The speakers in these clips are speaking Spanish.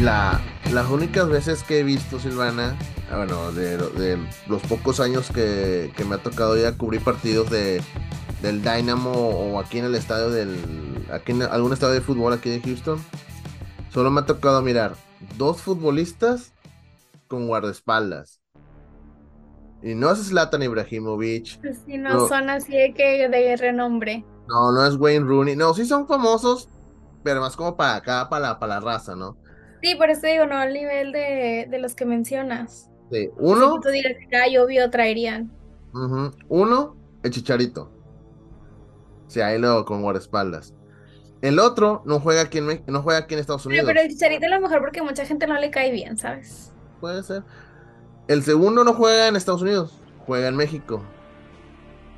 La, las únicas veces que he visto Silvana, ah, bueno, de, de los pocos años que, que me ha tocado ya cubrir partidos de, del Dynamo o aquí en el estadio del. aquí en algún estadio de fútbol aquí de Houston, solo me ha tocado mirar dos futbolistas con guardaespaldas. Y no es Zlatan Ibrahimovic. Pues sí, no, son así de que de renombre. No, no es Wayne Rooney. No, sí son famosos, pero más como para acá, para la, para la raza, ¿no? Sí, por eso digo, no al nivel de, de los que mencionas. Sí, uno. Si tú digas que obvio traerían. ujú, Uno, el Chicharito. Sí, ahí lo con guardaespaldas. El otro no juega aquí en, no juega aquí en Estados Pero, Unidos. pero el chicharito a lo mejor porque mucha gente no le cae bien, ¿sabes? Puede ser. El segundo no juega en Estados Unidos, juega en México.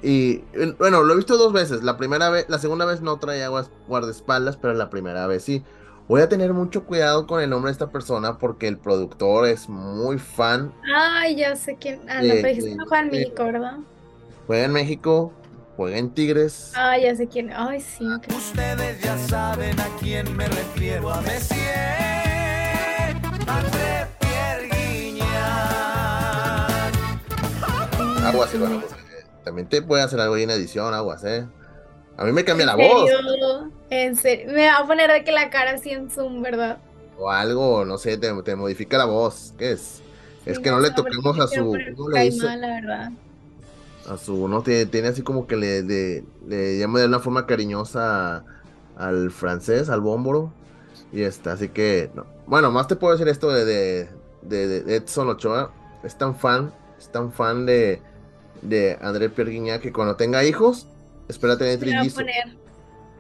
Y bueno, lo he visto dos veces. La primera vez, la segunda vez no traía guardaespaldas, pero la primera vez sí. Voy a tener mucho cuidado con el nombre de esta persona porque el productor es muy fan. Ay, ya sé quién. Ah, no, pero dijiste que no juega en. México, ¿verdad? Juega en México, juega en Tigres. Ah, ya sé quién. Ay, sí. ok. Ustedes ya saben a quién me refiero, a Messi, André Pierre Guignac. Aguas, también te puede hacer algo ahí en edición, aguas, eh. A mí me cambia la ¿En voz. En serio. Me va a poner de que la cara así en Zoom, ¿verdad? O algo, no sé, te, te modifica la voz. ¿Qué es? Es que no le toquemos a su. ¿Cómo le cae dice? mal, la verdad. A su. No, tiene, tiene así como que le, le llama de una forma cariñosa al francés, al bómboro. Y está, así que. no. Bueno, más te puedo decir esto de, de, de- de Edson Ochoa. Es tan fan, es tan fan de, de André Pierre Guignac que cuando tenga hijos, espera tener Le voy a trillizos. poner,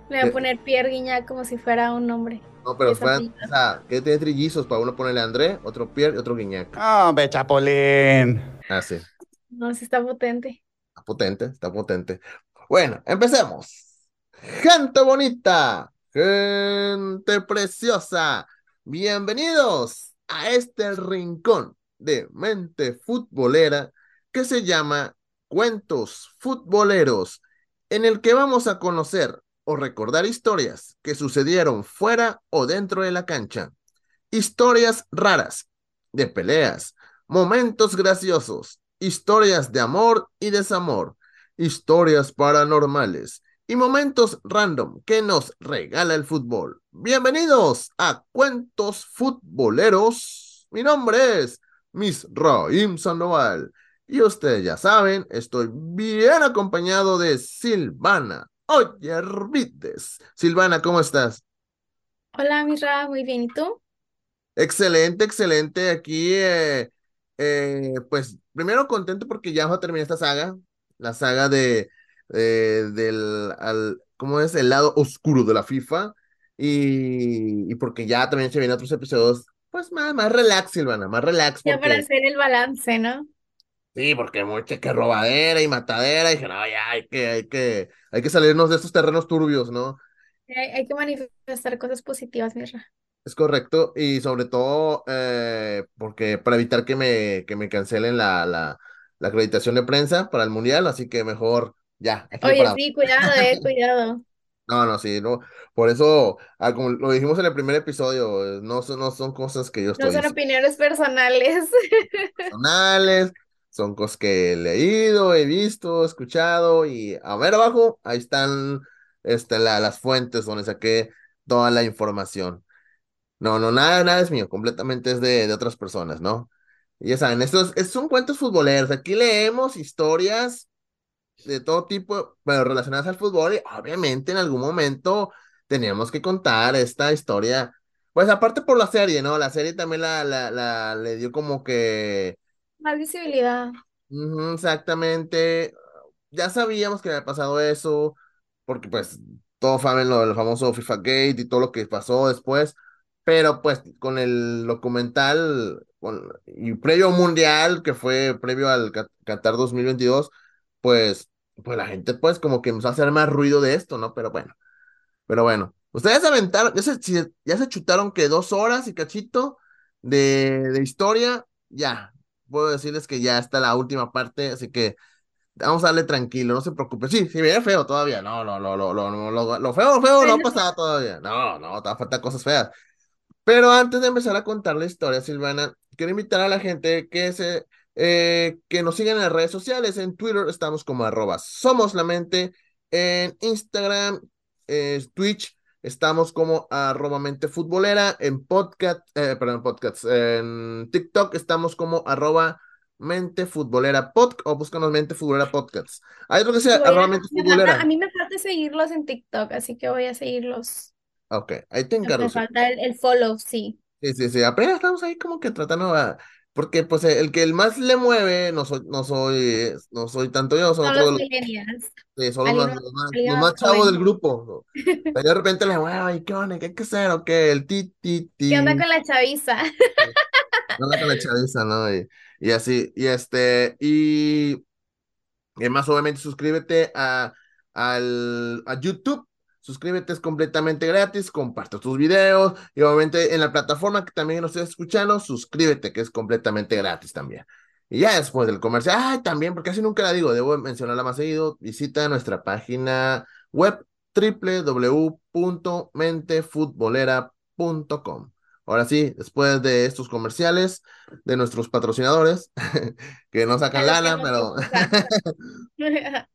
le voy a poner Pierre Guignac como si fuera un nombre. No, pero fueran, o sea, que tiene trillizos para uno ponerle André, otro Pierre y otro Guignac. Hombre, Chapolín. Así. No, sí está potente. Está potente, está potente. Bueno, empecemos. Gente bonita, gente preciosa, bienvenidos a este rincón de mente futbolera que se llama Cuentos Futboleros, en el que vamos a conocer o recordar historias que sucedieron fuera o dentro de la cancha. Historias raras, de peleas, momentos graciosos, historias de amor y desamor, historias paranormales y momentos random que nos regala el fútbol. Bienvenidos a Cuentos Futboleros. Mi nombre es Miss Raim Sandoval y ustedes ya saben, estoy bien acompañado de Silvana. Oye. Silvana, ¿cómo estás? Hola, Mirra, muy bien. ¿Y tú? Excelente, excelente. Aquí, eh, eh, pues, primero contento porque ya va a terminar esta saga, la saga de, eh, del, al, ¿cómo es? El lado oscuro de la FIFA. Y, y porque ya también se vienen otros episodios, pues, más, más relax, Silvana, más relax. Ya para hacer el balance, ¿no? Sí, porque mucha que robadera y matadera. Y dije, no, ya hay que, hay que, hay que salirnos de estos terrenos turbios, ¿no? Hay, hay que manifestar cosas positivas, Mirra. Es correcto, y sobre todo eh, porque para evitar que me, que me cancelen la, la, la acreditación de prensa para el mundial, así que mejor ya, Oye, sí, cuidado, eh, cuidado. No, no, sí, no. Por eso, ah, como lo dijimos en el primer episodio, no son, no son cosas que yo No estoy son opiniones personales. personales, son cosas que he leído, he visto, he escuchado, y a ver abajo, ahí están este, la- las fuentes donde saqué toda la información. No, no, nada, nada es mío, completamente es de, de otras personas, ¿no? Y ya saben, estos, estos son cuentos futboleros. Aquí leemos historias de todo tipo, pero relacionadas al fútbol, y obviamente en algún momento teníamos que contar esta historia. Pues aparte por la serie, ¿no? La serie también la, la, la le dio como que Más visibilidad. Exactamente. Ya sabíamos que había pasado eso, porque pues todos saben lo del famoso FIFA Gate y todo lo que pasó después, pero pues con el documental con- y previo al Mundial, que fue previo al Qatar 2022, pues, pues la gente pues como que empezó a hacer más ruido de esto, ¿no? Pero bueno, pero bueno. Ustedes aventaron, ya se, ya se chutaron que dos horas y cachito de, de historia, ya. Puedo decirles que ya está la última parte, así que vamos a darle tranquilo, no se preocupe. Sí, sí, viene feo todavía. No, no, no, lo, lo, lo, lo, feo, feo no pasado todavía. No, no, todavía faltan cosas feas. Pero antes de empezar a contar la historia, Silvana, quiero invitar a la gente que se eh, que nos sigan en las redes sociales. En Twitter estamos como arroba somos la mente. En Instagram, eh, Twitch, estamos como arroba mente futbolera. En podcast, eh, perdón, podcast. En TikTok estamos como arroba mente futbolera podcast o búscanos mente futbolera podcast. Hay otro que sea arroba mente falta- futbolera. a mí me falta seguirlos en TikTok, así que voy a seguirlos. Ok, ahí te encargo. Me falta el, el follow, sí. Sí, sí, sí, apenas estamos ahí como que tratando a... Porque pues el que el más le mueve no soy, no soy, no soy tanto yo, son otros los sí, son los los más, los más chavos del grupo. Pero de repente le muevo, ay, ¿qué onda? ¿Qué hay que hacer? Ok, el ti, ti, ti. ¿Qué onda con la chaviza? No anda con la chaviza, ¿no? Y, y así, y este, y, y más obviamente suscríbete a, al, a YouTube, suscríbete, es completamente gratis, comparte tus videos, y obviamente en la plataforma que también nos estés escuchando, suscríbete, que es completamente gratis también. Y ya después del comercial, ay, también, porque casi nunca la digo, debo mencionarla más seguido, visita nuestra página web www.mentefutbolera.com. Ahora sí, después de estos comerciales de nuestros patrocinadores, que no sacan lana, pero.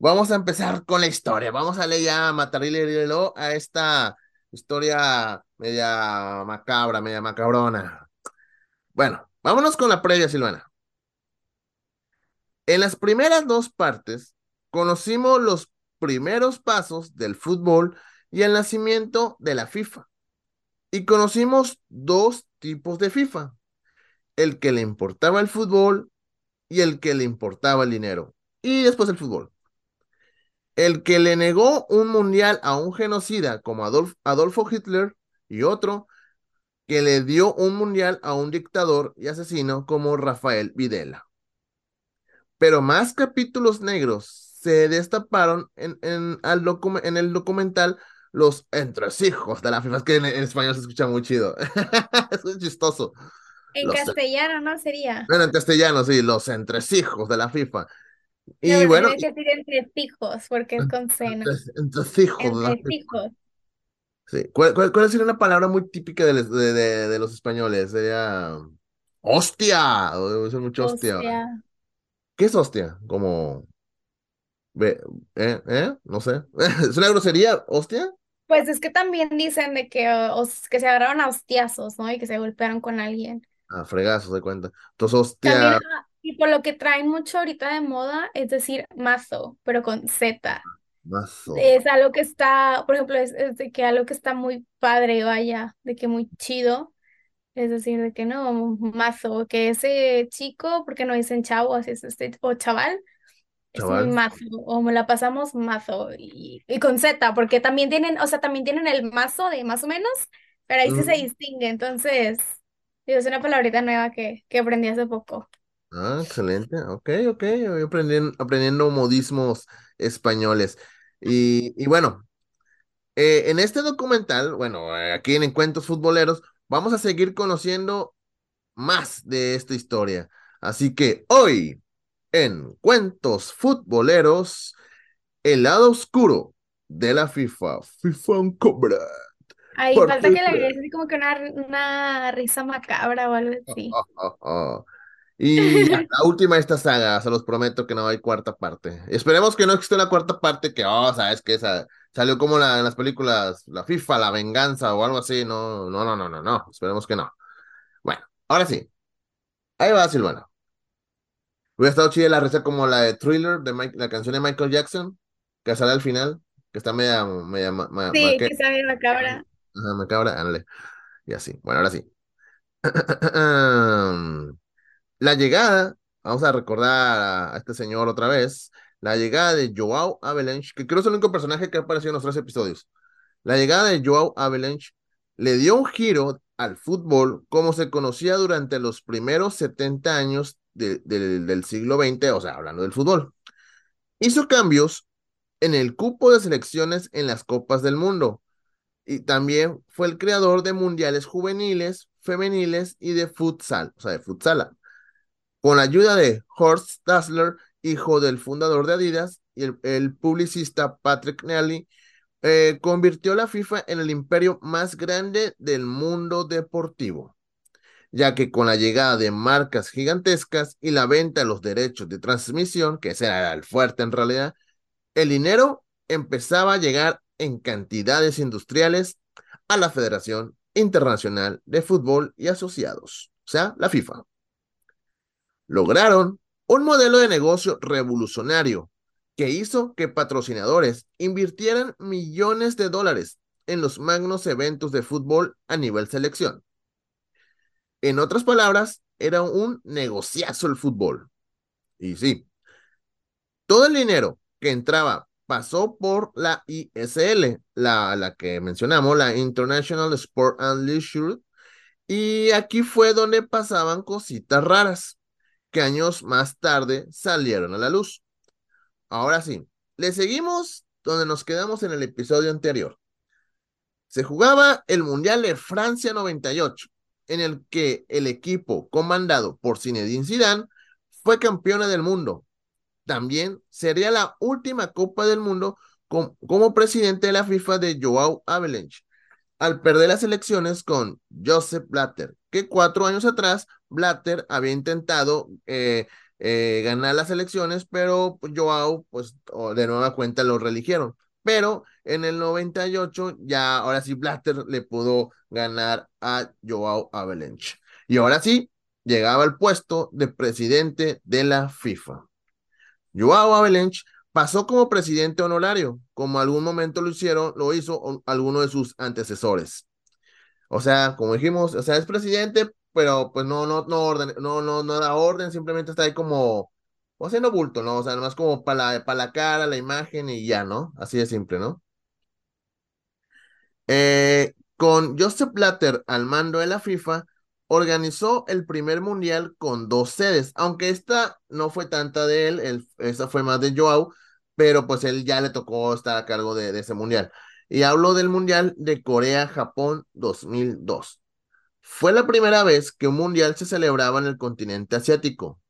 vamos a empezar con la historia. Vamos a leer ya matarile a esta historia media macabra, media macabrona. Bueno, vámonos con la previa, Silvana. En las primeras dos partes, conocimos los primeros pasos del fútbol y el nacimiento de la FIFA. Y conocimos dos tipos de FIFA, el que le importaba el fútbol y el que le importaba el dinero. Y después el fútbol. El que le negó un mundial a un genocida como Adolf, Adolfo Hitler y otro que le dio un mundial a un dictador y asesino como Rafael Videla. Pero más capítulos negros se destaparon en, en, al docu- en el documental Los entresijos de la FIFA. Es que en, en español se escucha muy chido. es chistoso. En Los- castellano, ¿no? Sería. Bueno, en castellano, sí, los entresijos de la FIFA. Y No, bueno, tienes que decir entre hijos, porque es con C, ¿no? entres- entresijos. Sí. ¿Cuál, cuál, cuál sería una palabra muy típica de, de, de- de los españoles? Sería hostia. Ser mucho hostia. Hostia. ¿Qué es hostia? Como. ve- ¿Eh? ¿Eh? No sé. ¿Es una grosería? ¿Hostia? Pues es que también dicen de que, os- que se agarraron a hostiazos, ¿no? Y que se golpearon con alguien. Ah, fregazos de cuenta. Entonces, También, hostia. ah, y por lo que traen mucho ahorita de moda, es decir, mazo, pero con Z. Mazo. Es algo que está, por ejemplo, es, es de que algo que está muy padre, vaya, de que muy chido. Es decir, de que no, mazo, que ese chico, porque no dicen chavo, así es este, o chaval, es muy Chaval. mazo, o me la pasamos mazo, y, y con Z, porque también tienen, o sea, también tienen el mazo de más o menos, pero ahí sí se distingue, entonces, es una palabrita nueva que, que aprendí hace poco. Ah, excelente. Ok, ok. Voy aprendiendo, aprendiendo modismos españoles. Y, y bueno, eh, en este documental, bueno, eh, aquí en Encuentros Futboleros, vamos a seguir conociendo más de esta historia. Así que hoy, en Cuentos Futboleros, el lado oscuro de la FIFA. FIFA Cobra. Ahí falta que le agregues así como que una, una risa macabra o algo así. Y la, la última de esta saga, se los prometo que no hay cuarta parte. Esperemos que no exista una cuarta parte que, oh, sabes que esa salió como la, en las películas, la FIFA, la venganza o algo así. No, no, no, no, no, no. Esperemos que no. Bueno, ahora sí. Ahí va, Silvana. Hubiera estado chida la risa como la de Thriller, de Mike- la canción de Michael Jackson, que sale al final, que está media, media, ma- ma- Sí, maque- que sabe macabra. Ajá, macabra, ándale. Y así. Bueno, ahora sí. La llegada, vamos a recordar a, este señor otra vez, la llegada de Joao Avalanche, que creo es el único personaje que ha aparecido en los tres episodios. La llegada de Joao Avalanche le dio un giro al fútbol como se conocía durante los primeros 70 años de- del- del siglo XX, o sea, hablando del fútbol. Hizo cambios en el cupo de selecciones en las Copas del Mundo y también fue el creador de mundiales juveniles, femeniles y de futsal, o sea, de futsala con la ayuda de Horst Dassler, hijo del fundador de Adidas, y el, publicista Patrick Nelly, eh, convirtió la FIFA en el imperio más grande del mundo deportivo, ya que con la llegada de marcas gigantescas y la venta de los derechos de transmisión, que ese era el fuerte en realidad, el dinero empezaba a llegar en cantidades industriales a la Federación Internacional de Fútbol y Asociados, o sea, la FIFA. Lograron un modelo de negocio revolucionario que hizo que patrocinadores invirtieran millones de dólares en los magnos eventos de fútbol a nivel selección. En otras palabras, era un negociazo el fútbol. Y sí, todo el dinero que entraba pasó por la ISL, la, la que mencionamos, la International Sport and Leisure, y aquí fue donde pasaban cositas raras que años más tarde salieron a la luz. Ahora sí, le seguimos donde nos quedamos en el episodio anterior. Se jugaba el Mundial de Francia 98, en el que el equipo comandado por Zinedine Zidane fue campeona del mundo también sería la última Copa del Mundo como presidente de la FIFA de Joao Avalanche, al perder las elecciones con Joseph Blatter, que cuatro años atrás Blatter había intentado eh, eh, ganar las elecciones, pero Joao, pues de nueva cuenta lo religieron. Pero en el 98 ya, ahora sí, Blatter le pudo ganar a Joao Avalanche. Y ahora sí, llegaba al puesto de presidente de la FIFA. Joao Avalanche pasó como presidente honorario, como algún momento lo hicieron, lo hizo alguno de sus antecesores. O sea, como dijimos, o sea, es presidente, pero pues no, no, no orden, no, no, no da orden, simplemente está ahí como, o haciendo bulto, ¿no? O sea, nomás como para la, la cara, la imagen y ya, ¿no? Así de simple, ¿no? Eh, con Joseph Blatter al mando de la FIFA, organizó el primer mundial con dos sedes, aunque esta no fue tanta de él, esta fue más de Joao, pero pues él ya le tocó estar a cargo de, ese mundial. Y hablo del mundial de Corea-Japón 2002. Fue la primera vez que un mundial se celebraba en el continente asiático,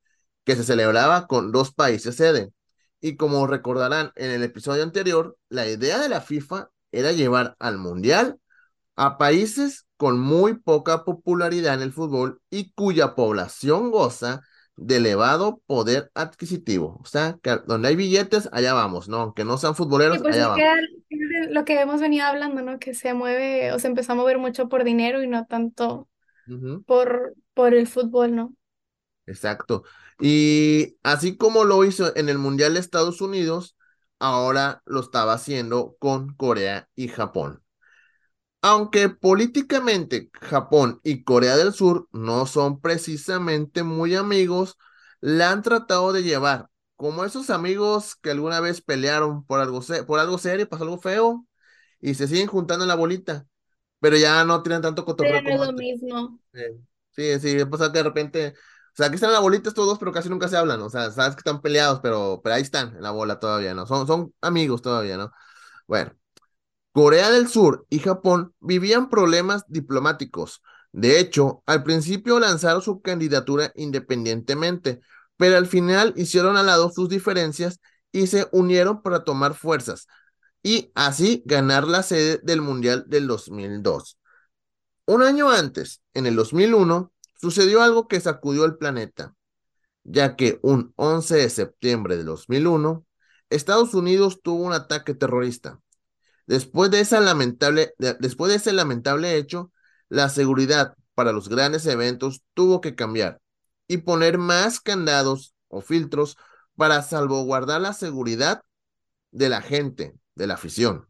que se celebraba con dos países sede. Y como recordarán en el episodio anterior, la idea de la FIFA era llevar al mundial a países con muy poca popularidad en el fútbol y cuya población goza de elevado poder adquisitivo. O sea, que donde hay billetes, allá vamos, ¿no? Aunque no sean futboleros, pues allá vamos. lo que hemos venido hablando, ¿no? Que se mueve o se empezó a mover mucho por dinero y no tanto por, por el fútbol, ¿no? Exacto. Y así como lo hizo en el Mundial de Estados Unidos, ahora lo estaba haciendo con Corea y Japón. Aunque políticamente Japón y Corea del Sur no son precisamente muy amigos, la han tratado de llevar como esos amigos que alguna vez pelearon por algo, por algo serio, pasó algo feo y se siguen juntando en la bolita, pero ya no tienen tanto cotorreo como lo mismo. Sí, sí, pasa que de repente, o sea, aquí están en la bolita estos dos, pero casi nunca se hablan, o sea, sabes que están peleados, pero, pero ahí están en la bola todavía, ¿no? Son, son amigos todavía, ¿no? Bueno. Corea del Sur y Japón vivían problemas diplomáticos. De hecho, al principio lanzaron su candidatura independientemente, pero al final hicieron al lado sus diferencias y se unieron para tomar fuerzas y así ganar la sede del Mundial del 2002. Un año antes, en el 2001, sucedió algo que sacudió el planeta, ya que un 11 de septiembre de 2001, Estados Unidos tuvo un ataque terrorista. Después de, esa lamentable, después de ese lamentable hecho, la seguridad para los grandes eventos tuvo que cambiar y poner más candados o filtros para salvaguardar la seguridad de la gente, de la afición.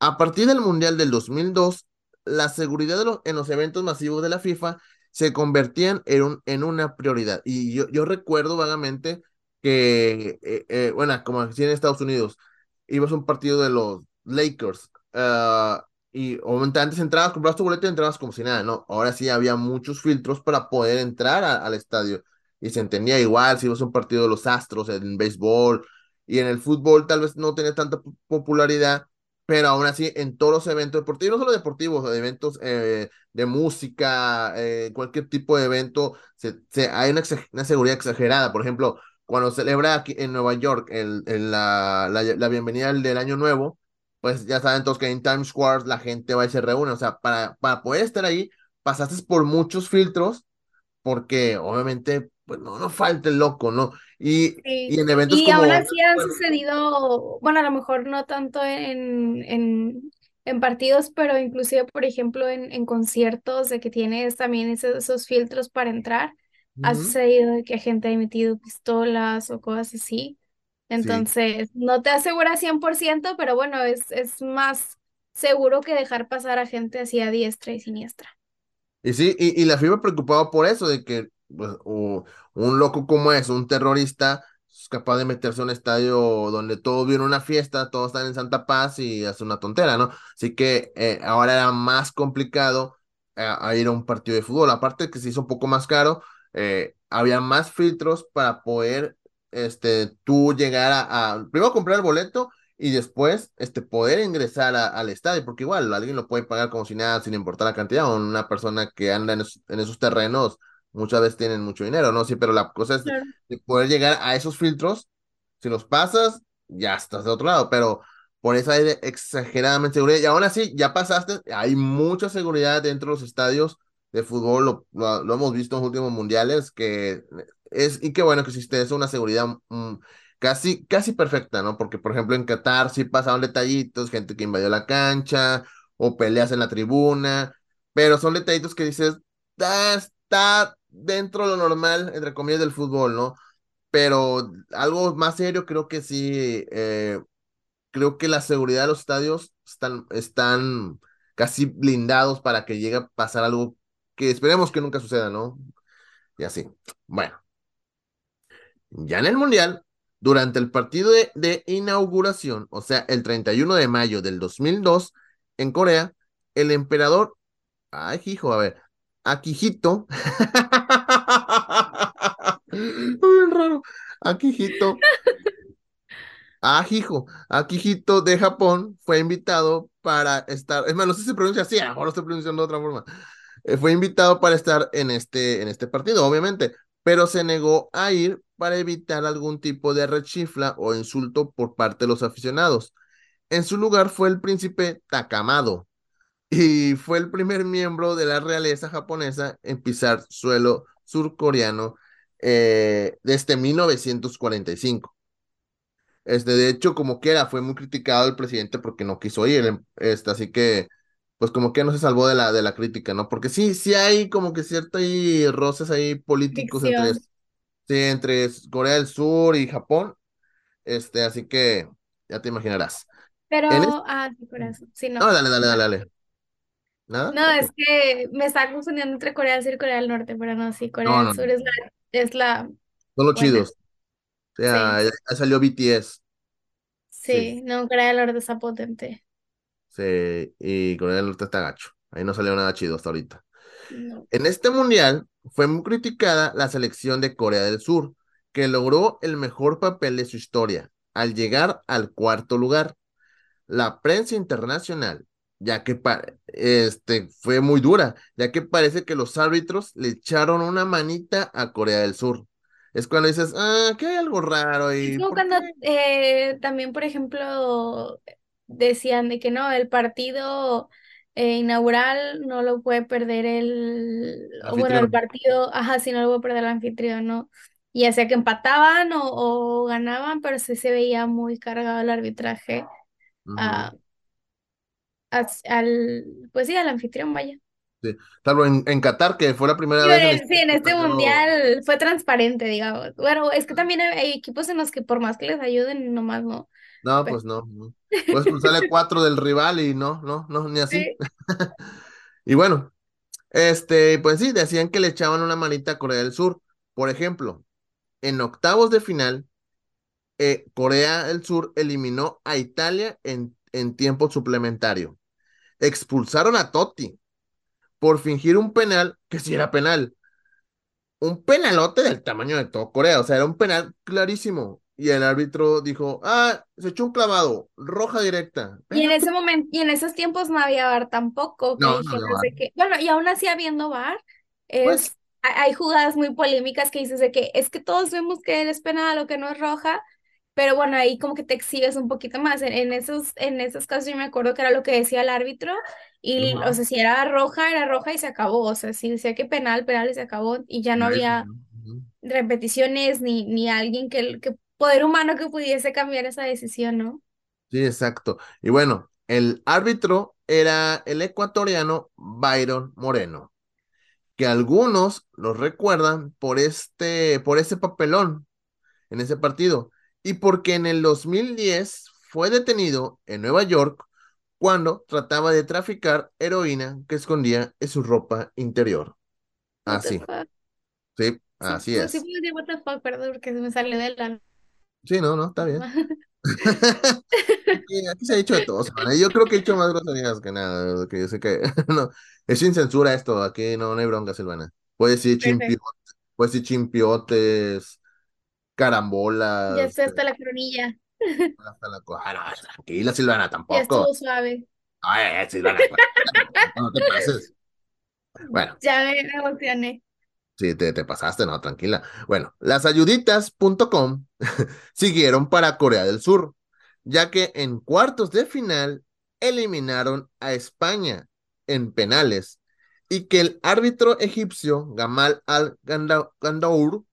A partir del Mundial del 2002, la seguridad en los eventos masivos de la FIFA se convertían en, en una prioridad. Y yo, recuerdo vagamente que, eh, eh, bueno, como aquí en Estados Unidos, ibas a un partido de los Lakers. Ah, y obviamente antes entrabas, comprabas tu boleto y entrabas como si nada, ¿no? Ahora sí había muchos filtros para poder entrar al estadio. Y se entendía igual si ibas a un partido de los Astros en béisbol y en el fútbol tal vez no tenía tanta popularidad, pero aún así en todos los eventos deportivos, no solo deportivos, eventos eh, de música, eh, cualquier tipo de evento, se, hay una, una, seguridad exagerada. Por ejemplo, cuando celebra aquí en Nueva York el, la, la, la bienvenida del año nuevo, pues ya saben todos que en Times Square la gente va y se reúne, o sea, para, para poder estar ahí, pasaste por muchos filtros, porque obviamente, pues no, no falta el loco, ¿no? Y, Sí. y en eventos Y como... aún así han sucedido, bueno, a lo mejor no tanto en, en, en partidos, pero inclusive, por ejemplo, en, en conciertos, de que tienes también esos, esos filtros para entrar, ha Ujú, sucedido de que gente ha emitido pistolas o cosas así. sí. Entonces, no te asegura 100%, pero bueno, es, es más seguro que dejar pasar a gente así a diestra y siniestra. Y sí, y, y la FIBA preocupado por eso, de que pues, un loco como es, un terrorista, es capaz de meterse a un estadio donde todos vieron una fiesta, todos están en Santa Paz y hace una tontera, ¿no? Así que eh, ahora era más complicado eh, ir a un partido de fútbol. Aparte que se hizo un poco más caro, eh, había más filtros para poder este, tú llegar a, primero comprar el boleto y después este, poder ingresar al estadio, porque igual alguien lo puede pagar como si nada, sin importar la cantidad, o una persona que anda en, en esos terrenos muchas veces tienen mucho dinero, ¿no? Sí, pero la cosa es Claro. de poder llegar a esos filtros, si los pasas, ya estás de otro lado, pero por eso hay de exageradamente seguridad, y aún así, ya pasaste, hay mucha seguridad dentro de los estadios de fútbol, lo, lo- lo hemos visto en los últimos mundiales, que es, y qué bueno que existe eso, una seguridad mm, casi, casi perfecta, ¿no? Porque, por ejemplo, en Qatar sí pasaron detallitos, gente que invadió la cancha, o peleas en la tribuna, pero son detallitos que dices, "Ah, está dentro de lo normal, entre comillas, del fútbol, ¿no? Pero algo más serio, creo que sí, eh, creo que la seguridad de los estadios están, están casi blindados para que llegue a pasar algo que esperemos que nunca suceda, ¿no? Y así. Bueno. Ya en el Mundial, durante el partido de, inauguración, o sea, el 31 de mayo del 2002, en Corea, el emperador, ay, hijo, a ver, Akihito, bien raro, Akihito, Akihito de Japón fue invitado para estar, es más, se pronuncia así, a lo mejor lo estoy pronunciando de otra forma, eh, fue invitado para estar en este, en este partido, obviamente, pero se negó a ir para evitar algún tipo de rechifla o insulto por parte de los aficionados. En su lugar fue el príncipe Takamado y fue el primer miembro de la realeza japonesa en pisar suelo surcoreano eh, desde 1945. Este, de hecho, como quiera, fue muy criticado el presidente porque no quiso ir, em, este, así que, pues como que no se salvó de la, de la crítica, ¿no? Porque sí, sí hay como que ciertos ahí roces ahí políticos entre, sí, entre Corea del Sur y Japón, este, así que ya te imaginarás. Pero, ah, sí, corazón. Sí, No, no. dale, dale, dale, dale. ¿Nada? No, es que me está confundiendo entre Corea del Sur y Corea del Norte, pero no, sí, Corea No, del no, Sur no. es la, es la Son los buena. chidos. O sea, Sí, ya, salió BTS. Sí, sí, no, Corea del Norte está potente. sí, y Corea del Norte está gacho. Ahí no salió nada chido hasta ahorita. No. En este mundial fue muy criticada la selección de Corea del Sur, que logró el mejor papel de su historia al llegar al cuarto lugar. La prensa internacional, ya que este, fue muy dura, ya que parece que los árbitros le echaron una manita a Corea del Sur. Es cuando dices, ah, que hay algo raro Es y como ¿por cuando eh, también, por ejemplo, decían de que no, el partido eh, inaugural no lo puede perder el, o bueno, el Anfitrión. partido, ajá, sí, no lo puede perder el anfitrión, ¿no? Y sea que empataban o, o ganaban, pero sí se veía muy cargado el arbitraje al, pues sí, al anfitrión, vaya. sí. Salvo en, en Qatar, que fue la primera Sí, vez en sí, en este mundial fue transparente, digamos. Bueno, es que también hay, hay equipos en los que por más que les ayuden, nomás no. No, Pero, pues no. no. Puedes cruzarle cuatro del rival y no, no, no, ni así. sí. Y bueno, este, pues sí, decían que le echaban una manita a Corea del Sur. Por ejemplo, en octavos de final, eh, Corea del Sur eliminó a Italia en, en tiempo suplementario. Expulsaron a Totti por fingir un penal que sí era penal. Un penalote del tamaño de todo Corea, o sea, era un penal clarísimo. Y el árbitro dijo, ah, se echó un clavado, roja directa. Y en ese momento, y en esos tiempos no había VAR tampoco, que no, que, bueno, y aún así habiendo VAR, pues, es, hay hay jugadas muy polémicas que dices de que es que todos vemos que es penal o que no es roja, pero bueno, ahí como que te exhibes un poquito más. En, en esos, en esos casos yo me acuerdo que era lo que decía el árbitro, y o sea, si era roja, era roja y se acabó. O sea, si decía que penal, penal y se acabó, y ya no había repeticiones ni, ni alguien que, que poder humano que pudiese cambiar esa decisión, ¿no? Sí, exacto. Y bueno, el árbitro era el ecuatoriano Byron Moreno, que algunos lo recuerdan por este, por ese papelón en ese partido y porque en el 2010 fue detenido en Nueva York cuando trataba de traficar heroína que escondía en su ropa interior. Así, sí, Sí, así sí es. puedo decir what the fuck, perdón, porque se me salió del alma. Sí, no, no, está bien. Aquí, se ha dicho de todo, Silvana. Yo creo que he dicho más groserías que nada, que yo sé que no, es sin censura esto, aquí no, no hay bronca, Silvana. Puedes decir chimpiotes, puedes decir chimpiotes, Ya carambolas, está hasta la coronilla. hasta la ah, no, tranquila, Silvana, Ya tampoco. estuvo suave. Ay, Silvana, no te pases. Bueno, Ya me emocioné. sí, te, te pasaste, no, tranquila. Bueno, las ayuditas.com siguieron para Corea del Sur, ya que en cuartos de final eliminaron a España en penales y que el árbitro egipcio Gamal Al-Gandour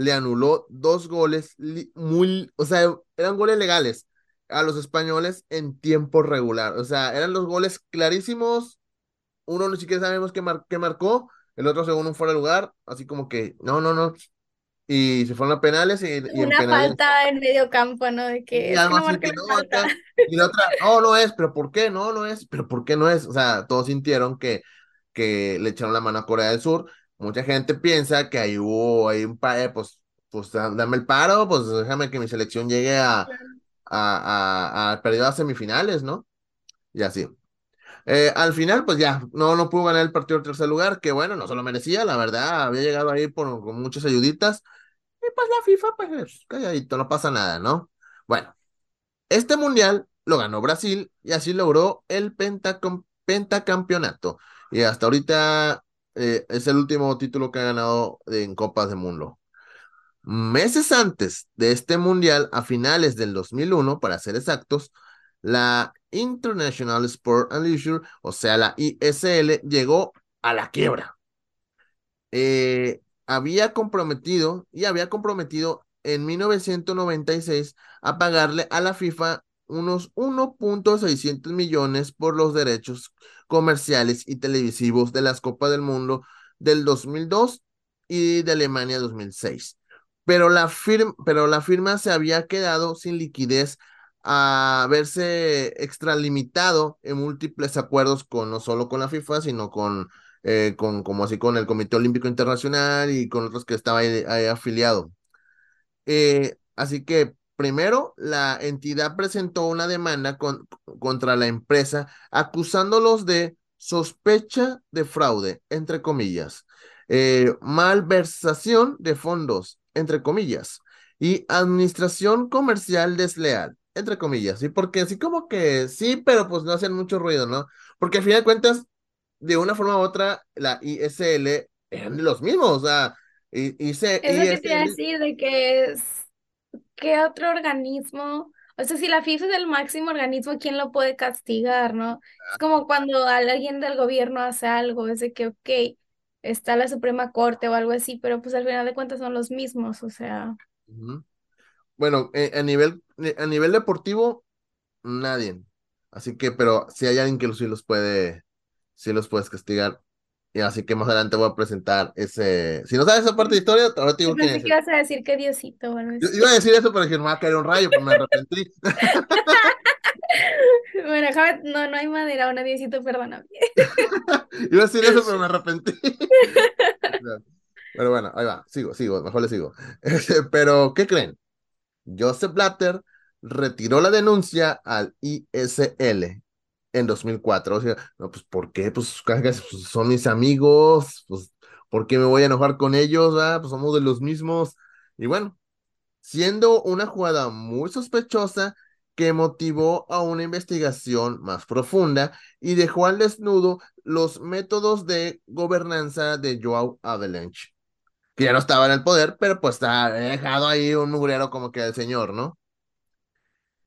le anuló dos goles muy, o sea, eran goles legales a los españoles en tiempo regular, o sea, eran los goles clarísimos, uno ni siquiera sabemos qué, mar- qué marcó, el otro según un fuera de lugar, así como que, no, no, no, y se fueron a penales y, y en Una penales falta en medio campo, ¿no? De que y no que no, falta. Y la otra, no, no es, pero ¿por qué? No, no es, pero ¿por qué no es? O sea, todos sintieron que, que le echaron la mano a Corea del Sur. Mucha gente piensa que ahí hubo, ahí un pa- eh, pues, pues da- dame el paro, pues déjame que mi selección llegue a, a, a, a perdido a semifinales, ¿no? Y así. Eh, al final, pues ya, no, no pudo ganar el partido en tercer lugar, que bueno, no se lo merecía, la verdad, había llegado ahí por, con muchas ayuditas. Y pues la FIFA, pues calladito, no pasa nada, ¿no? Bueno. Este mundial lo ganó Brasil y así logró el pentacam- pentacampeonato. Y hasta ahorita eh, es el último título que ha ganado en Copas de Mundo. Meses antes de este mundial, a finales del 2001, para ser exactos, la International Sport and Leisure, o sea, la ISL, llegó a la quiebra eh, había comprometido y había comprometido en 1996 a pagarle a la FIFA unos 1.600 millones por los derechos comerciales y televisivos de las Copas del Mundo del 2002 y de Alemania 2006. Pero la, firma, pero la firma se había quedado sin liquidez a verse extralimitado en múltiples acuerdos con no solo con la FIFA, sino con eh, con, como así con el Comité Olímpico Internacional y con otros que estaba ahí, afiliado. Eh, así que primero la entidad presentó una demanda con, contra la empresa acusándolos de sospecha de fraude, entre comillas, eh, malversación de fondos, entre comillas, y administración comercial desleal, entre comillas, ¿sí? Porque así como que sí, pero pues no hacen mucho ruido, ¿no? Porque al final de cuentas, de una forma u otra, la ISL eran de los mismos, o sea, I- IC- Es lo que te iba a ISL decir, de que es, ¿qué otro organismo? O sea, si la FIFA es el máximo organismo, ¿quién lo puede castigar, no? Es como cuando alguien del gobierno hace algo, es de que, ok, está la Suprema Corte o algo así, pero pues al final de cuentas son los mismos, o sea. Bueno, eh, a nivel, eh, a nivel deportivo, nadie. Así que, pero si hay alguien que sí los puede, sí los puedes castigar. Y así que más adelante voy a presentar ese. Si no sabes esa parte de historia, ahora te digo quién es. que ibas a decir que Diosito o algo Yo iba a decir eso, pero dije, me va a caer un rayo, pero me arrepentí. Bueno, no, no hay madera, una Diosito, perdóname. Iba a decir eso, pero me arrepentí. Pero bueno, ahí va, sigo, sigo, mejor le sigo. Este, Pero, ¿qué creen? Joseph Blatter retiró la denuncia al ISL en 2004. O sea, no, pues, ¿por qué? Pues, pues, son mis amigos, pues, ¿por qué me voy a enojar con ellos? ah? Pues somos de los mismos. Y bueno, siendo una jugada muy sospechosa que motivó a una investigación más profunda y dejó al desnudo los métodos de gobernanza de Joao Avalanche, que ya no estaba en el poder, pero pues está dejado ahí un mugrero como que el señor, ¿no?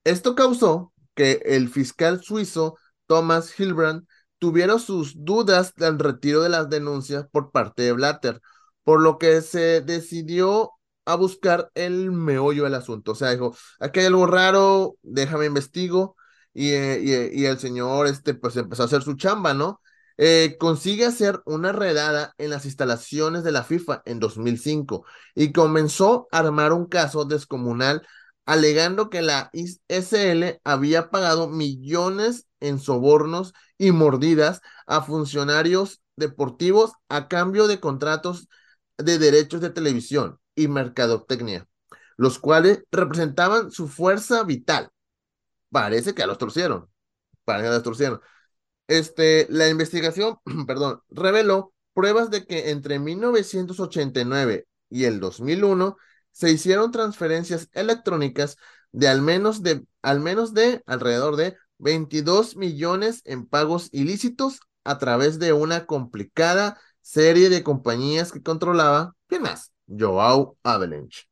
Esto causó que el fiscal suizo Thomas Hilbrand tuviera sus dudas del retiro de las denuncias por parte de Blatter, por lo que se decidió a buscar el meollo del asunto. O sea, dijo, aquí hay algo raro, déjame investigo. Y, eh, eh, el señor este, pues empezó a hacer su chamba, ¿no? Eh, consigue hacer una redada en las instalaciones de la FIFA en 2005 y comenzó a armar un caso descomunal alegando que la SL había pagado millones en sobornos y mordidas a funcionarios deportivos a cambio de contratos de derechos de televisión y mercadotecnia, los cuales representaban su fuerza vital. Parece que los torcieron. Parece que los torcieron. Este, la investigación, perdón, reveló pruebas de que entre 1989 y el 2001 se hicieron transferencias electrónicas de al menos de, al menos de alrededor de 22 millones en pagos ilícitos a través de una complicada serie de compañías que controlaba, ¿quién más? Joao Avalanche.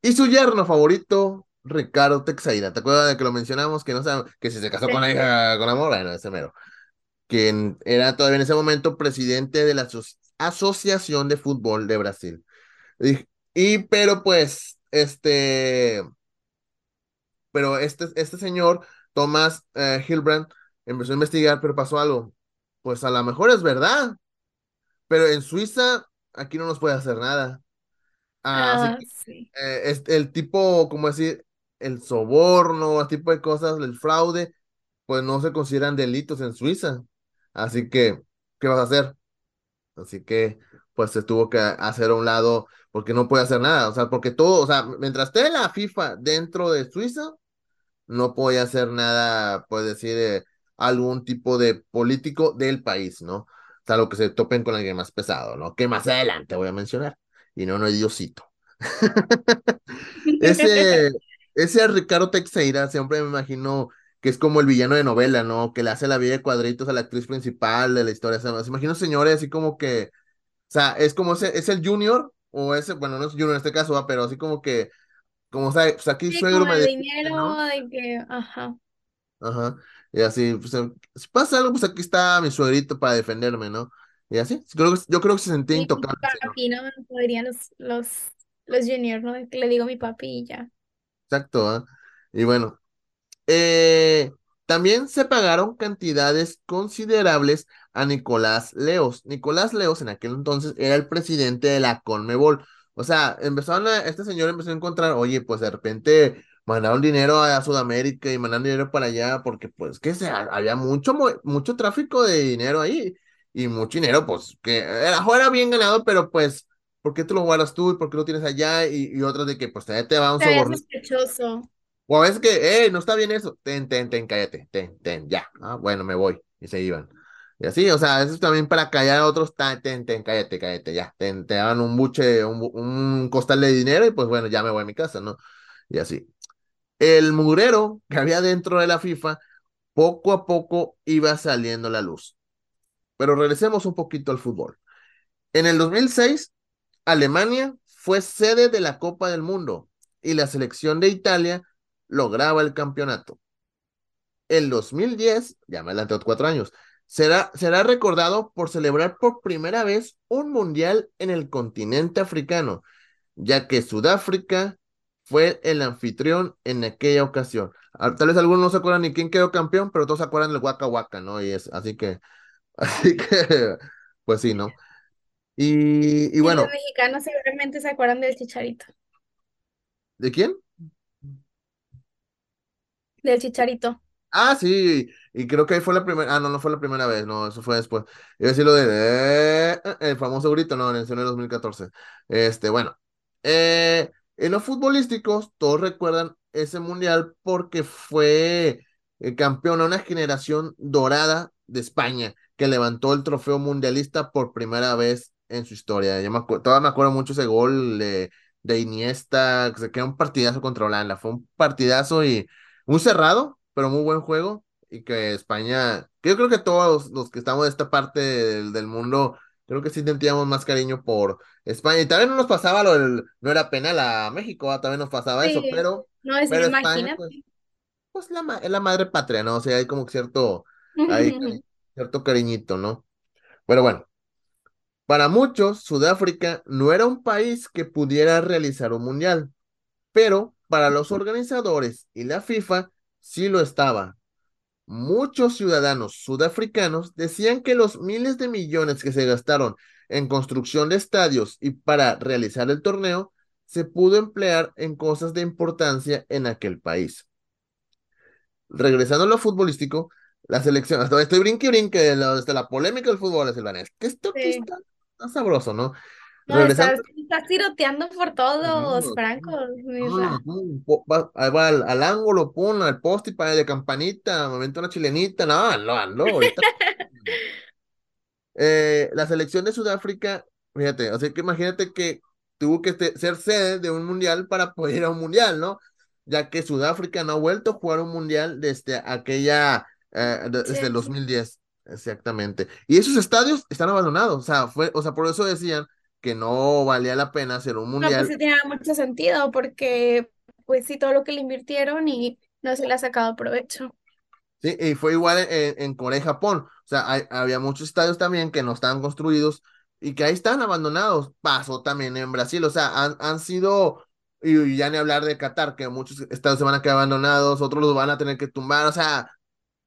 Y su yerno favorito, Ricardo Texaira. ¿Te acuerdas de que lo mencionamos? Que no sabe, que si se casó con la hija con amor, bueno, ese mero. Quien era todavía en ese momento presidente de la Asociación de Fútbol de Brasil. Y, pero pues, este, pero este, este señor, Thomas eh, Hilbrand, empezó a investigar, pero pasó algo. Pues a lo mejor es verdad, pero en Suiza aquí no nos puede hacer nada. Ah, Ah, sí. eh, es el tipo, como decir, el soborno, el tipo de cosas, el fraude, pues no se consideran delitos en Suiza. Así que, ¿qué vas a hacer? Así que, pues se tuvo que hacer a un lado porque no puede hacer nada. O sea, porque todo, o sea, mientras esté la FIFA dentro de Suiza, no puede hacer nada, puede decir, eh, algún tipo de político del país, ¿no? Salvo que se topen con alguien más pesado, ¿no? Que más adelante voy a mencionar. Y no, no es Diosito. Ese, ese Ricardo Teixeira siempre me imagino que es como el villano de novela, ¿no? Que le hace la vida de cuadritos a la actriz principal de la historia. Se me se imagino señores así como que, o sea, es como ese, es el junior, o ese, bueno, no es junior en este caso, ¿va? pero así como que, como, sea, pues aquí Sí, suegro como me el dinero ¿no? de que, ajá. Ajá. Y así, pues, em, si pasa algo, pues aquí está mi suegrito para defenderme, ¿no? Y así, creo yo creo que se sentía intocable papi, ¿no? Podrían los, los, los juniors, ¿no? Le digo mi papi y ya. Exacto, ¿ah? Y bueno, eh, también se pagaron cantidades considerables a Nicolás Leos. Nicolás Leos en aquel entonces era el presidente de la Conmebol. O sea, empezaron a, este señor empezó a encontrar, oye, pues de repente mandaron dinero a Sudamérica y mandaron dinero para allá porque pues que se, había mucho, mucho tráfico de dinero ahí y mucho dinero, pues que era, era bien ganado, pero pues, ¿por qué tú lo guardas tú y por qué lo tienes allá? Y, y otros de que pues te, te va un soborno. sospechoso. O a veces que, eh, no está bien eso. Ten, ten, ten, cállate. Ten, ten, ya. Ah, bueno, me voy. Y se iban. Y así, o sea, eso es también para callar a otros. Ten, ten, cállate, cállate, ya. Ten, te daban un buche, un, un costal de dinero y pues bueno, ya me voy a mi casa, ¿no? Y así. El murero que había dentro de la FIFA, poco a poco iba saliendo la luz. Pero regresemos un poquito al fútbol. En el 2006, Alemania fue sede de la Copa del Mundo y la selección de Italia lograba el campeonato. El 2010, ya me adelanté cuatro años, será, será recordado por celebrar por primera vez un mundial en el continente africano, ya que Sudáfrica fue el anfitrión en aquella ocasión. Ah, Tal vez algunos no se acuerdan ni quién quedó campeón, pero todos se acuerdan del Waka Waka, ¿no? Y es así que, así que, pues sí, ¿no? Y, y Y los bueno, mexicanos seguramente se acuerdan del Chicharito. ¿de quién? Del Chicharito. Ah, sí, y creo que ahí fue la primera, ah, no, no fue la primera vez, no, eso fue después. Iba a decir lo de, eh, eh, el famoso grito, no, en el 2014. Este, bueno, eh, en los futbolísticos, todos recuerdan ese mundial porque fue eh, campeón a una generación dorada de España que levantó el trofeo mundialista por primera vez en su historia. Yo me todavía me acuerdo mucho ese gol de, de Iniesta, que se quedó un partidazo contra Holanda, fue un partidazo y muy cerrado, pero muy buen juego. Y que España, que yo creo que todos los que estamos de esta parte del, del mundo, creo que sí sentíamos más cariño por España. Y también no nos pasaba lo del, no era penal a México, ah, También nos pasaba eso, Sí. pero, No, es pero España, pues, pues la, es la madre patria, ¿no? O sea, hay como cierto, hay cari- cierto cariñito, ¿no? Pero bueno, para muchos, Sudáfrica no era un país que pudiera realizar un mundial, pero para los organizadores y la FIFA sí lo estaba. Muchos ciudadanos sudafricanos decían que los miles de millones que se gastaron en construcción de estadios y para realizar el torneo se pudo emplear en cosas de importancia en aquel país. Regresando a lo futbolístico, la selección, hasta estoy brinque brinque de la, polémica del fútbol, es que esto aquí Sí. está, está sabroso, ¿no? No, estás, estás tiroteando por todos, no, Franco. no, no, va, ahí va al, al ángulo, pon al poste para de campanita, momento una chilenita, no, no, no, ahorita. Eh, la selección de Sudáfrica, fíjate, o sea que imagínate que tuvo que te- ser sede de un mundial para poder ir a un mundial, ¿no? Ya que Sudáfrica no ha vuelto a jugar un mundial desde aquella, eh, de- desde el Sí. 2010, exactamente. Y esos estadios están abandonados, o sea, fue, o sea, por eso decían que no valía la pena hacer un No, pues mundial. sí tenía mucho sentido porque pues sí, todo lo que le invirtieron y no se le ha sacado provecho. Sí, y fue igual en, en Corea y Japón. O sea, hay- había muchos estadios también que no estaban construidos y que ahí están abandonados. Pasó también en Brasil. O sea, han, han sido, y, y ya ni hablar de Qatar, que muchos estadios se van a quedar abandonados, otros los van a tener que tumbar. O sea,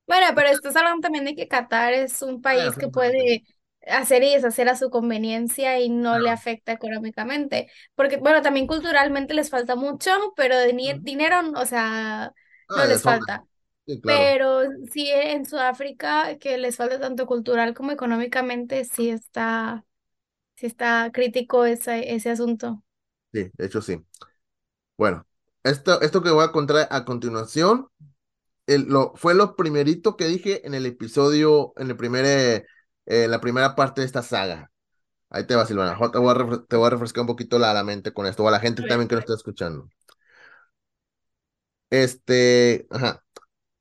Bueno, pero estás hablando también de que Qatar es un país bueno, que puede hacer y deshacer a su conveniencia y no le afecta económicamente. Porque, bueno, también culturalmente les falta mucho, pero de ni- dinero, o sea, no Ah, de les falta. Sí, claro. Pero sí en Sudáfrica, que les falta tanto cultural como económicamente, sí está, sí está crítico ese, ese asunto. Sí, de hecho sí. Bueno, esto, esto que voy a contar a continuación el- lo, fue lo primerito que dije en el episodio, en el primer, eh, la primera parte de esta saga. Ahí te va, Silvana. Te voy a, refre- te voy a refrescar un poquito la, la mente con esto, o a la gente también que lo está escuchando. Este, ajá.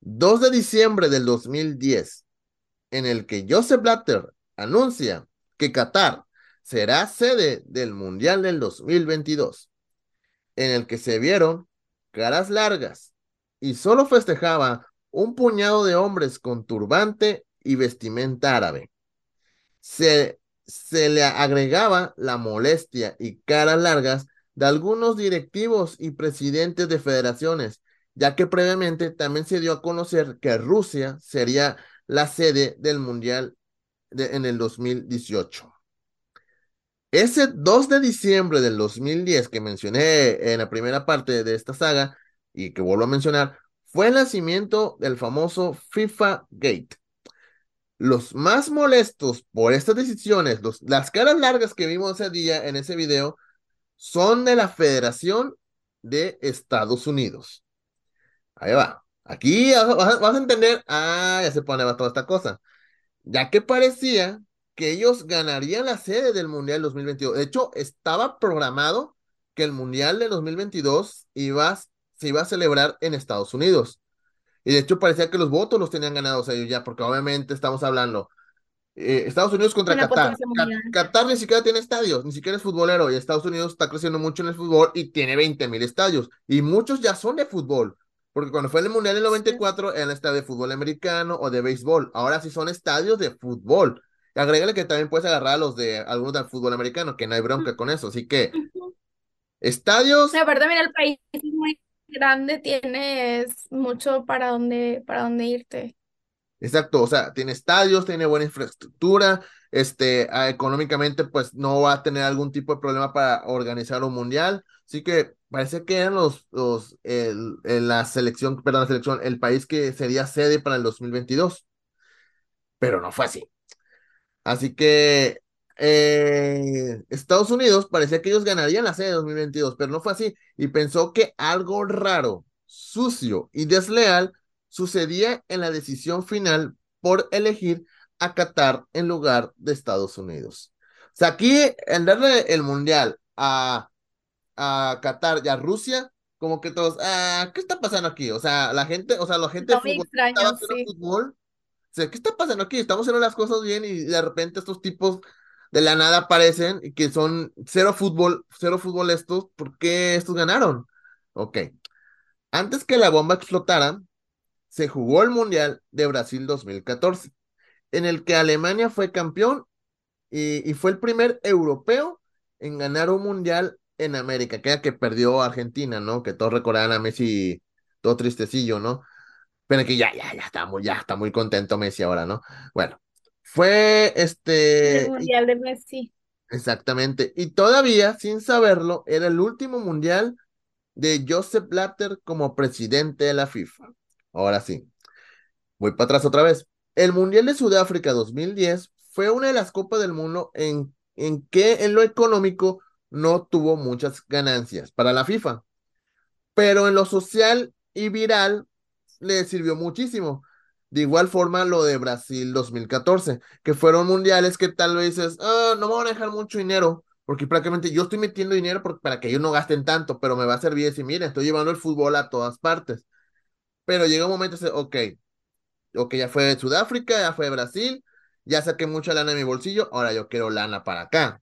2 de diciembre del 2010, en el que Joseph Blatter anuncia que Qatar será sede del Mundial del 2022, en el que se vieron caras largas y solo festejaba un puñado de hombres con turbante y vestimenta árabe. Se, se le agregaba la molestia y caras largas de algunos directivos y presidentes de federaciones, ya que previamente también se dio a conocer que Rusia sería la sede del Mundial en el 2018. Ese 2 de diciembre del 2010 que mencioné en la primera parte de esta saga y que vuelvo a mencionar, fue el nacimiento del famoso FIFA Gate. Los más molestos por estas decisiones, las caras largas que vimos ese día en ese video, son de la Federación de Estados Unidos. Ahí va. Aquí vas a entender, ah, ya se pone toda esta cosa, ya que parecía que ellos ganarían la sede del Mundial 2022. De hecho, estaba programado que el Mundial de 2022 iba, se iba a celebrar en Estados Unidos. Y de hecho parecía que los votos los tenían ganados ellos ya, porque obviamente estamos hablando eh, Estados Unidos contra Una Qatar. Qatar ni siquiera tiene estadios, ni siquiera es futbolero, y Estados Unidos está creciendo mucho en el fútbol y tiene 20 mil estadios, y muchos ya son de fútbol, porque cuando fue el Mundial en el 94 eran estadios de fútbol americano o de béisbol, ahora sí son estadios de fútbol. Y agrégale que también puedes agarrar a los de algunos del fútbol americano, que no hay bronca con eso, así que estadios, No, aparte, mira, el país es muy grande, tienes mucho para dónde, para dónde irte. Exacto, o sea, tiene estadios, tiene buena infraestructura, este, ah, económicamente, pues no va a tener algún tipo de problema para organizar un mundial. Así que parece que eran los, los, el, el- la selección, perdón, la selección, el país que sería sede para el 2022, pero no fue así. Así que eh, Estados Unidos parecía que ellos ganarían la sede de 2022, pero no fue así. Y pensó que algo raro, sucio y desleal sucedía en la decisión final por elegir a Qatar en lugar de Estados Unidos. O sea, aquí en darle el mundial a, a Qatar y a Rusia, como que todos, ah, ¿qué está pasando aquí? O sea, la gente, o sea, la gente de muy fútbol extraño, estaba haciendo sí. fútbol. O sea, ¿qué está pasando aquí? Estamos haciendo las cosas bien y de repente estos tipos de la nada aparecen y que son cero fútbol, cero fútbol estos, ¿por qué estos ganaron? Ok. Antes que la bomba explotara, se jugó el Mundial de Brasil 2014, en el que Alemania fue campeón y, fue el primer europeo en ganar un Mundial en América, que era que perdió Argentina, ¿no? Que todos recordaban a Messi todo tristecillo, ¿no? Pero que ya, ya, ya está muy, ya está muy contento Messi ahora, ¿no? Bueno, fue este. El Mundial de Messi. Exactamente. Y todavía, sin saberlo, era el último mundial de Joseph Blatter como presidente de la FIFA. Ahora sí. Voy para atrás otra vez. El Mundial de Sudáfrica 2010 fue una de las Copas del Mundo en, en que en lo económico no tuvo muchas ganancias para la FIFA, pero en lo social y viral le sirvió muchísimo. De igual forma lo de Brasil 2014, que fueron mundiales que tal vez dices, ah, no me van a dejar mucho dinero, porque prácticamente yo estoy metiendo dinero para que ellos no gasten tanto, pero me va a servir decir, mira, estoy llevando el fútbol a todas partes. Pero llega un momento, ok, ok, ya fue de Sudáfrica, ya fue de Brasil, ya saqué mucha lana en mi bolsillo, ahora yo quiero lana para acá.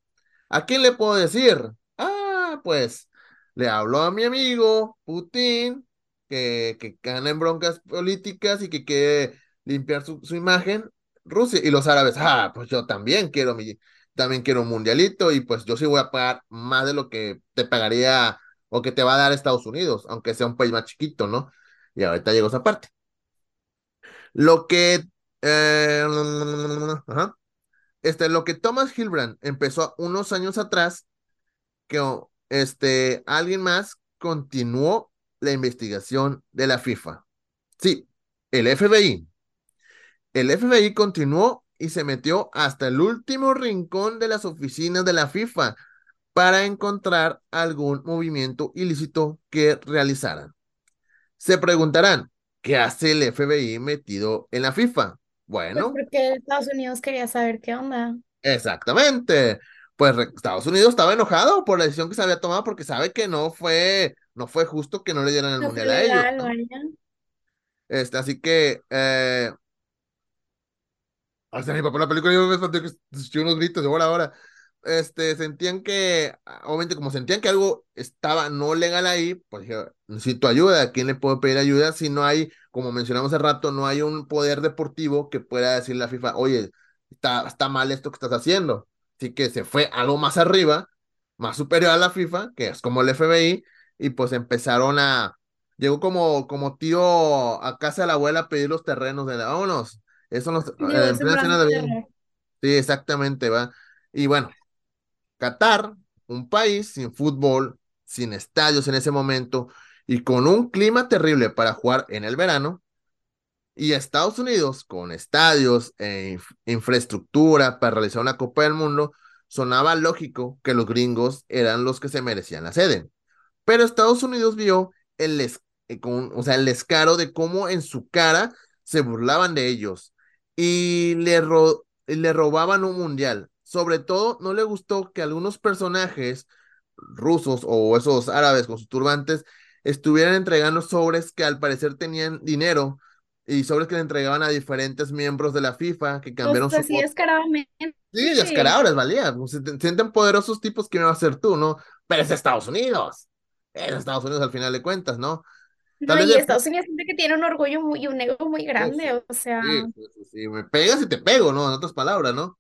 ¿A quién le puedo decir? Ah, pues le hablo a mi amigo Putin, que, que gana en broncas políticas y que quiere limpiar su, su, imagen. Rusia y los árabes, ah, pues yo también quiero mi, también quiero un mundialito y pues yo sí voy a pagar más de lo que te pagaría o que te va a dar Estados Unidos, aunque sea un país más chiquito, ¿no? Y ahorita llegó esa parte. Lo que eh, este, lo que Thomas Hilbrand empezó unos años atrás, que este, alguien más continuó la investigación de la FIFA. Sí, el FBI. El FBI continuó y se metió hasta el último rincón de las oficinas de la FIFA para encontrar algún movimiento ilícito que realizaran. Se preguntarán, ¿qué hace el FBI metido en la FIFA? Bueno. Pues porque Estados Unidos quería saber qué onda. Exactamente. Pues Estados Unidos estaba enojado por la decisión que se había tomado porque sabe que no fue, no fue justo que no le dieran el No mundial a ellos. ¿no? Este, así que, eh, o sea, mi papá en la película yo me espanté que escuché unos gritos de ahora ahora. Este, sentían que, obviamente, como sentían que algo estaba no legal ahí, pues dije, necesito ayuda, ¿a quién le puedo pedir ayuda? Si no hay, como mencionamos hace rato, no hay un poder deportivo que pueda decirle a la FIFA, oye, está, está mal esto que estás haciendo. Así que se fue algo más arriba, más superior a la FIFA, que es como el FBI, y pues empezaron a, llegó como, como tío a casa de la abuela a pedir los terrenos de la, vámonos. Eso Digo, eh, en plena de bien. Sí, exactamente, va. Y bueno, Qatar, un país sin fútbol, sin estadios en ese momento y con un clima terrible para jugar en el verano, y Estados Unidos con estadios e inf- infraestructura para realizar una Copa del Mundo, sonaba lógico que los gringos eran los que se merecían la sede. Pero Estados Unidos vio el, des- eh, con- o sea, el descaro de cómo en su cara se burlaban de ellos y le, ro- y le robaban un mundial. Sobre todo, no le gustó que algunos personajes rusos o esos árabes con sus turbantes estuvieran entregando sobres que al parecer tenían dinero y sobres que le entregaban a diferentes miembros de la FIFA que O cambiaron sea, su sí, voto. descaradamente. Sí, descarado les valía. pues, Se te- sienten poderosos tipos que me va a hacer tú, ¿no? Pero es Estados Unidos. Es Estados Unidos al final de cuentas, ¿no? No, vez y Estados Unidos siente que tiene un orgullo muy, y un ego muy grande, o sea, Sí, sí, sí, me pegas y te pego, ¿no? En otras palabras, ¿no?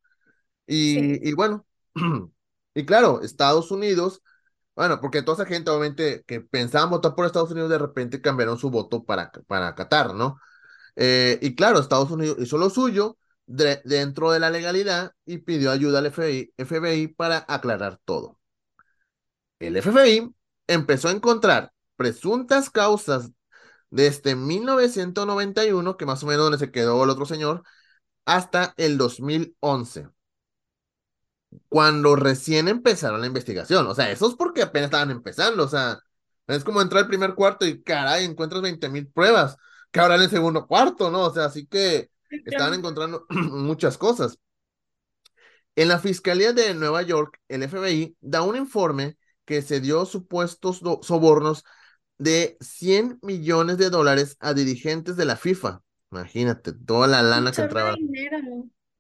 Y, y bueno, y claro, Estados Unidos, bueno, porque toda esa gente obviamente que pensaban votar por Estados Unidos de repente cambiaron su voto para, para Qatar, ¿no? Eh, y claro, Estados Unidos hizo lo suyo de- dentro de la legalidad y pidió ayuda al FBI, FBI para aclarar todo. El FBI empezó a encontrar presuntas causas desde 1991, que más o menos donde se quedó el otro señor, hasta el 2011, cuando recién empezaron la investigación. O sea, eso es porque apenas estaban empezando. O sea, es como entrar al primer cuarto y caray, encuentras 20 mil pruebas que habrá en el segundo cuarto, ¿no? O sea, así que estaban encontrando muchas cosas. En la Fiscalía de Nueva York, el FBI da un informe que se dio supuestos sobornos de 100 millones de dólares a dirigentes de la FIFA. Imagínate, toda la lana que entraba.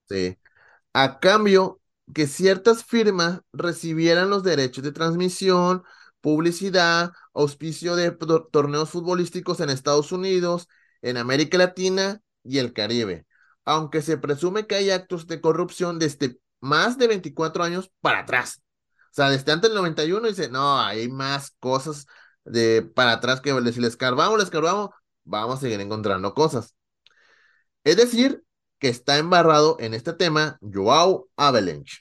Sí. A cambio que ciertas firmas recibieran los derechos de transmisión, publicidad, auspicio de to- torneos futbolísticos en Estados Unidos en América Latina y el Caribe, aunque se presume que hay actos de corrupción desde más de 24 años para atrás. O sea, desde antes del 91 dice, no, hay más cosas de para atrás que si les escarbamos, les escarbamos, vamos a seguir encontrando cosas. Es decir, que está embarrado en este tema Joao Avalanche.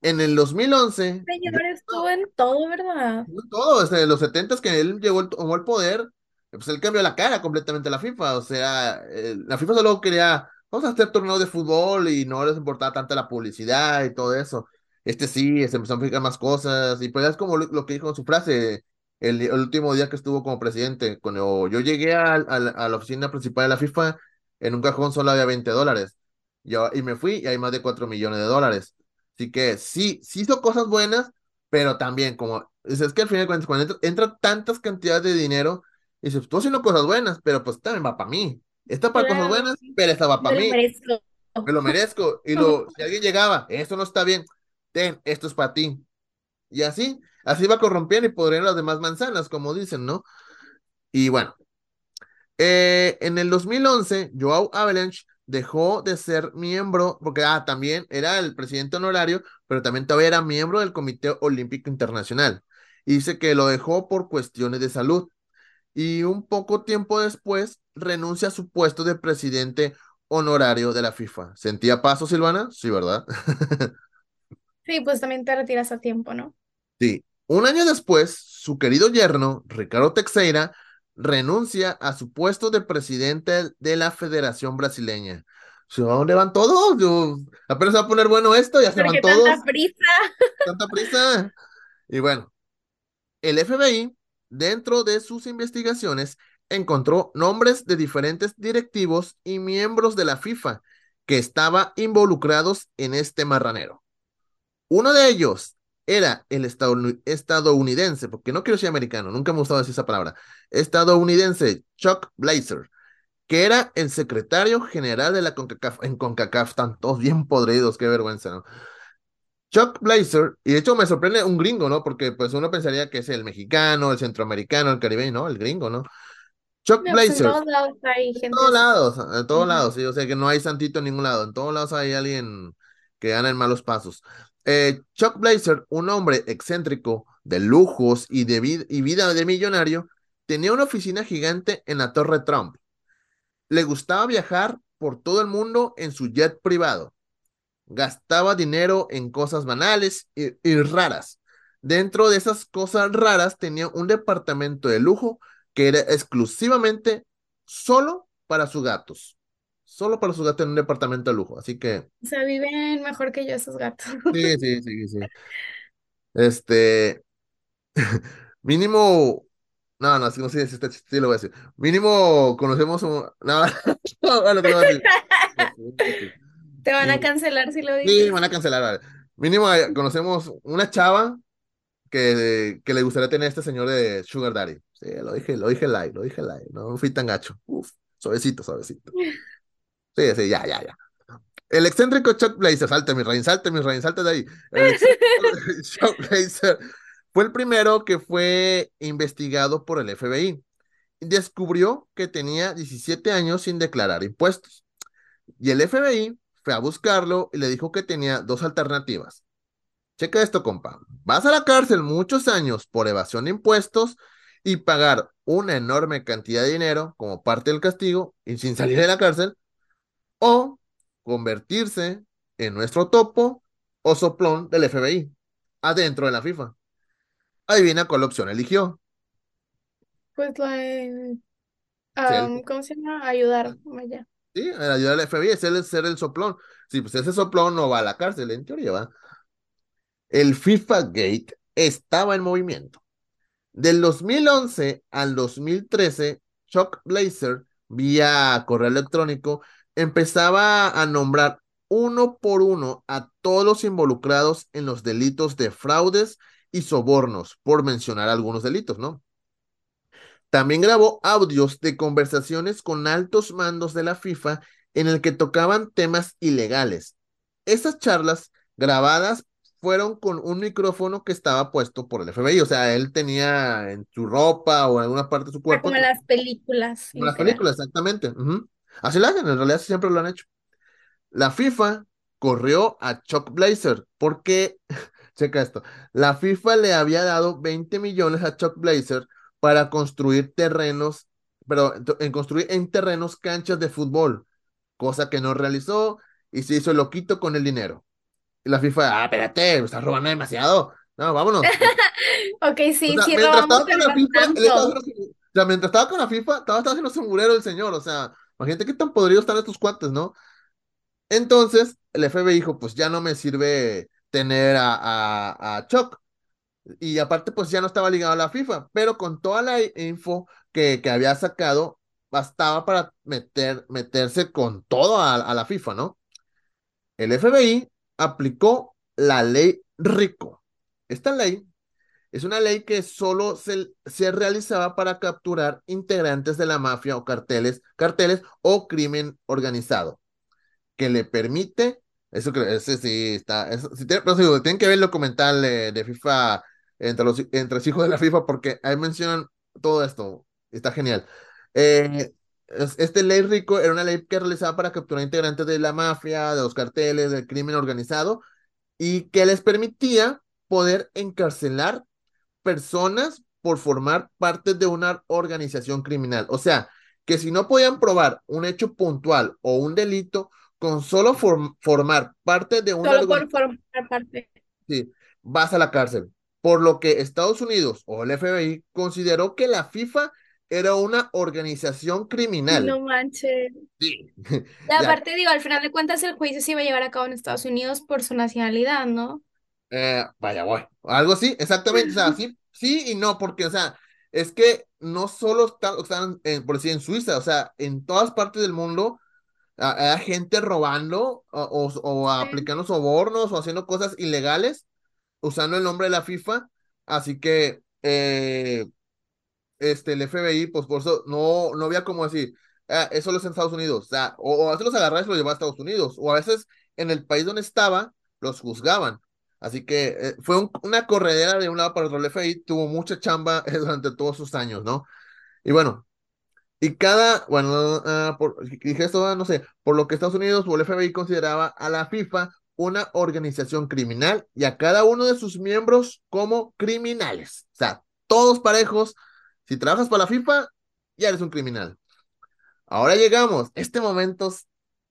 En el 2011... Señor, estuvo en todo, ¿verdad? Todo, desde los 70 que él llegó tomó el poder, pues él cambió la cara completamente a la FIFA. O sea, la FIFA solo quería, vamos a hacer torneos de fútbol y no les importaba tanto la publicidad y todo eso. Este sí, se empezó a fijar más cosas y pues es como lo, que dijo en su frase el, último día que estuvo como presidente. Cuando yo llegué a, a la oficina principal de la FIFA, en un cajón solo había 20 dólares. Yo, y me fui y hay más de 4 millones de dólares. Así que sí, sí hizo cosas buenas, pero también como, es, que al final cuando entra, tantas cantidades de dinero, dices, estoy haciendo cosas buenas, pero pues también va para mí. Está para cosas buenas, pero esta va para mí. Merezco. Me lo merezco. Y lo, si alguien llegaba, esto no está bien, ten, esto es para ti. Y así, así va corrompiendo y podrían las demás manzanas, como dicen, ¿no? Y bueno, eh, en el 2011, Joao Avalanche dejó de ser miembro, porque ah, también era el presidente honorario, pero también todavía era miembro del Comité Olímpico Internacional. Y dice que lo dejó por cuestiones de salud. Y un poco tiempo después renuncia a su puesto de presidente honorario de la FIFA. ¿Sentía paso, Silvana? Sí, ¿verdad? sí, pues también te retiras a tiempo, ¿no? Sí. Un año después, su querido yerno, Ricardo Teixeira, renuncia a su puesto de presidente de la Federación Brasileña. ¿A dónde van todos? apenas se va a poner bueno esto, ya se van todos. Tanta prisa. Tanta prisa. Y bueno, el FBI, dentro de sus investigaciones, encontró nombres de diferentes directivos y miembros de la FIFA que estaban involucrados en este marranero. Uno de ellos, era el estadounidense, porque no quiero decir americano, nunca me gustaba decir esa palabra, estadounidense Chuck Blazer, que era el secretario general de la CONCACAF. En CONCACAF están todos bien podridos, qué vergüenza, ¿no? Chuck Blazer, y de hecho me sorprende un gringo, ¿no? Porque pues uno pensaría que es el mexicano, el centroamericano, el caribeño, ¿no? El gringo, ¿no? Chuck pues, Blazer. En todos lados hay gente. En todos lados, en todos lados, sí, o sea que no hay santito en ningún lado, en todos lados hay alguien que anda en malos pasos. Eh, Chuck Blazer, un hombre excéntrico, de lujos y, de y vida de millonario, tenía una oficina gigante en la Torre Trump. Le gustaba viajar por todo el mundo en su jet privado. Gastaba dinero en cosas banales y, y raras. Dentro de esas cosas raras tenía un departamento de lujo que era exclusivamente solo para sus gatos solo para sus gatos en un departamento de lujo. Así que. O sea, viven mejor que yo esos gatos. Sí, sí, sí, sí. Este. mínimo. No, no, no sé si este sí lo voy a decir. Mínimo conocemos un. No, no, no te lo voy a decir. Te van a cancelar si lo dices. Sí, van a cancelar. Mínimo eh, conocemos una chava que, que le gustaría tener a este señor de Sugar Daddy. Sí, lo dije, lo dije live, lo dije live. No fui tan gacho. Uf, suavecito, suavecito. Sí, sí, ya, ya, ya. El excéntrico Chuck Blazer, salte mi rein, salte mi rein, salte de ahí. El Chuck Blazer fue el primero que fue investigado por el FBI. Descubrió que tenía 17 años sin declarar impuestos. Y el FBI fue a buscarlo y le dijo que tenía dos alternativas. Checa esto, compa. Vas a la cárcel muchos años por evasión de impuestos y pagar una enorme cantidad de dinero como parte del castigo y sin salir de la cárcel, o convertirse en nuestro topo o soplón del FBI adentro de la FIFA. Adivina cuál opción eligió. Pues la ¿cómo se llama? Ayudar, vaya. Sí, ayudar al FBI es el, ser el soplón. Sí, pues ese soplón no va a la cárcel, en teoría va. El FIFA Gate estaba en movimiento. Del 2011 al 2013, Chuck Blazer, vía correo electrónico, empezaba a nombrar uno por uno a todos los involucrados en los delitos de fraudes y sobornos, por mencionar algunos delitos, ¿no? También grabó audios de conversaciones con altos mandos de la FIFA en el que tocaban temas ilegales. Esas charlas grabadas fueron con un micrófono que estaba puesto por el FBI. O sea, él tenía en su ropa o en alguna parte de su Ah, cuerpo. como en las películas, Como las películas, exactamente. Así lo hacen, en realidad siempre lo han hecho. La FIFA corrió a Chuck Blazer porque, checa esto, la FIFA le había dado 20 millones a Chuck Blazer para construir terrenos, pero en- construir en terrenos canchas de fútbol, cosa que no realizó y se hizo loquito con el dinero. Y la FIFA, ah, espérate, me estás robando demasiado. No, vámonos. Ok, sí, O sea, sí mientras robamos, estaba con la FIFA, él estaba o sea, mientras estaba con la FIFA, estaba, estaba haciendo sombrero el señor. O sea, imagínate qué tan podridos están estos cuates, ¿no? Entonces, el FBI dijo, pues ya no me sirve tener a, a, Chuck. Y aparte, pues ya no estaba ligado a la FIFA, pero con toda la info que, que había sacado, bastaba para meter, meterse con todo a la FIFA, ¿no? El FBI aplicó la ley RICO. Esta ley es una ley que solo se, se realizaba para capturar integrantes de la mafia o carteles, carteles o crimen organizado, que le permite, eso que ese sí está, eso, sí tiene- pero tienen que ver el documental de, de FIFA entre los, entre los hijos de la FIFA porque ahí mencionan todo esto, está genial. Eh, es- este ley rico era una ley que realizaba para capturar integrantes de la mafia, de los carteles, del crimen organizado y que les permitía poder encarcelar personas por formar parte de una organización criminal. O sea, que si no podían probar un hecho puntual o un delito, con solo form- formar parte de una Solo por formar parte. vas a la cárcel. Por lo que Estados Unidos o el FBI consideró que la FIFA era una organización criminal. No manches. Sí. Y Ya, aparte, digo, al final de cuentas el juicio se iba a llevar a cabo en Estados Unidos por su nacionalidad, ¿no? Eh, vaya, voy. Algo así, exactamente. O sea, sí, sí y no, porque, o sea, es que no solo están, están en- por decir, en Suiza, o sea, en todas partes del mundo a- hay gente robando o, o- o Sí. aplicando sobornos o haciendo cosas ilegales usando el nombre de la FIFA. Así que, eh, este, el FBI, pues por eso no, no había como decir, ah, eso lo es en Estados Unidos, o sea, o, o a veces los agarraba y se los llevaba a Estados Unidos, o a veces en el país donde estaba, los juzgaban. Así que eh, fue un- una corredera de un lado para otro. El FBI tuvo mucha chamba eh, durante todos sus años, ¿no? Y bueno, y cada, bueno, ah, por, dije esto, ah, no sé, por lo que Estados Unidos o el FBI consideraba a la FIFA una organización criminal y a cada uno de sus miembros como criminales. O sea, todos parejos. Si trabajas para la FIFA, ya eres un criminal. Ahora llegamos. Este momento,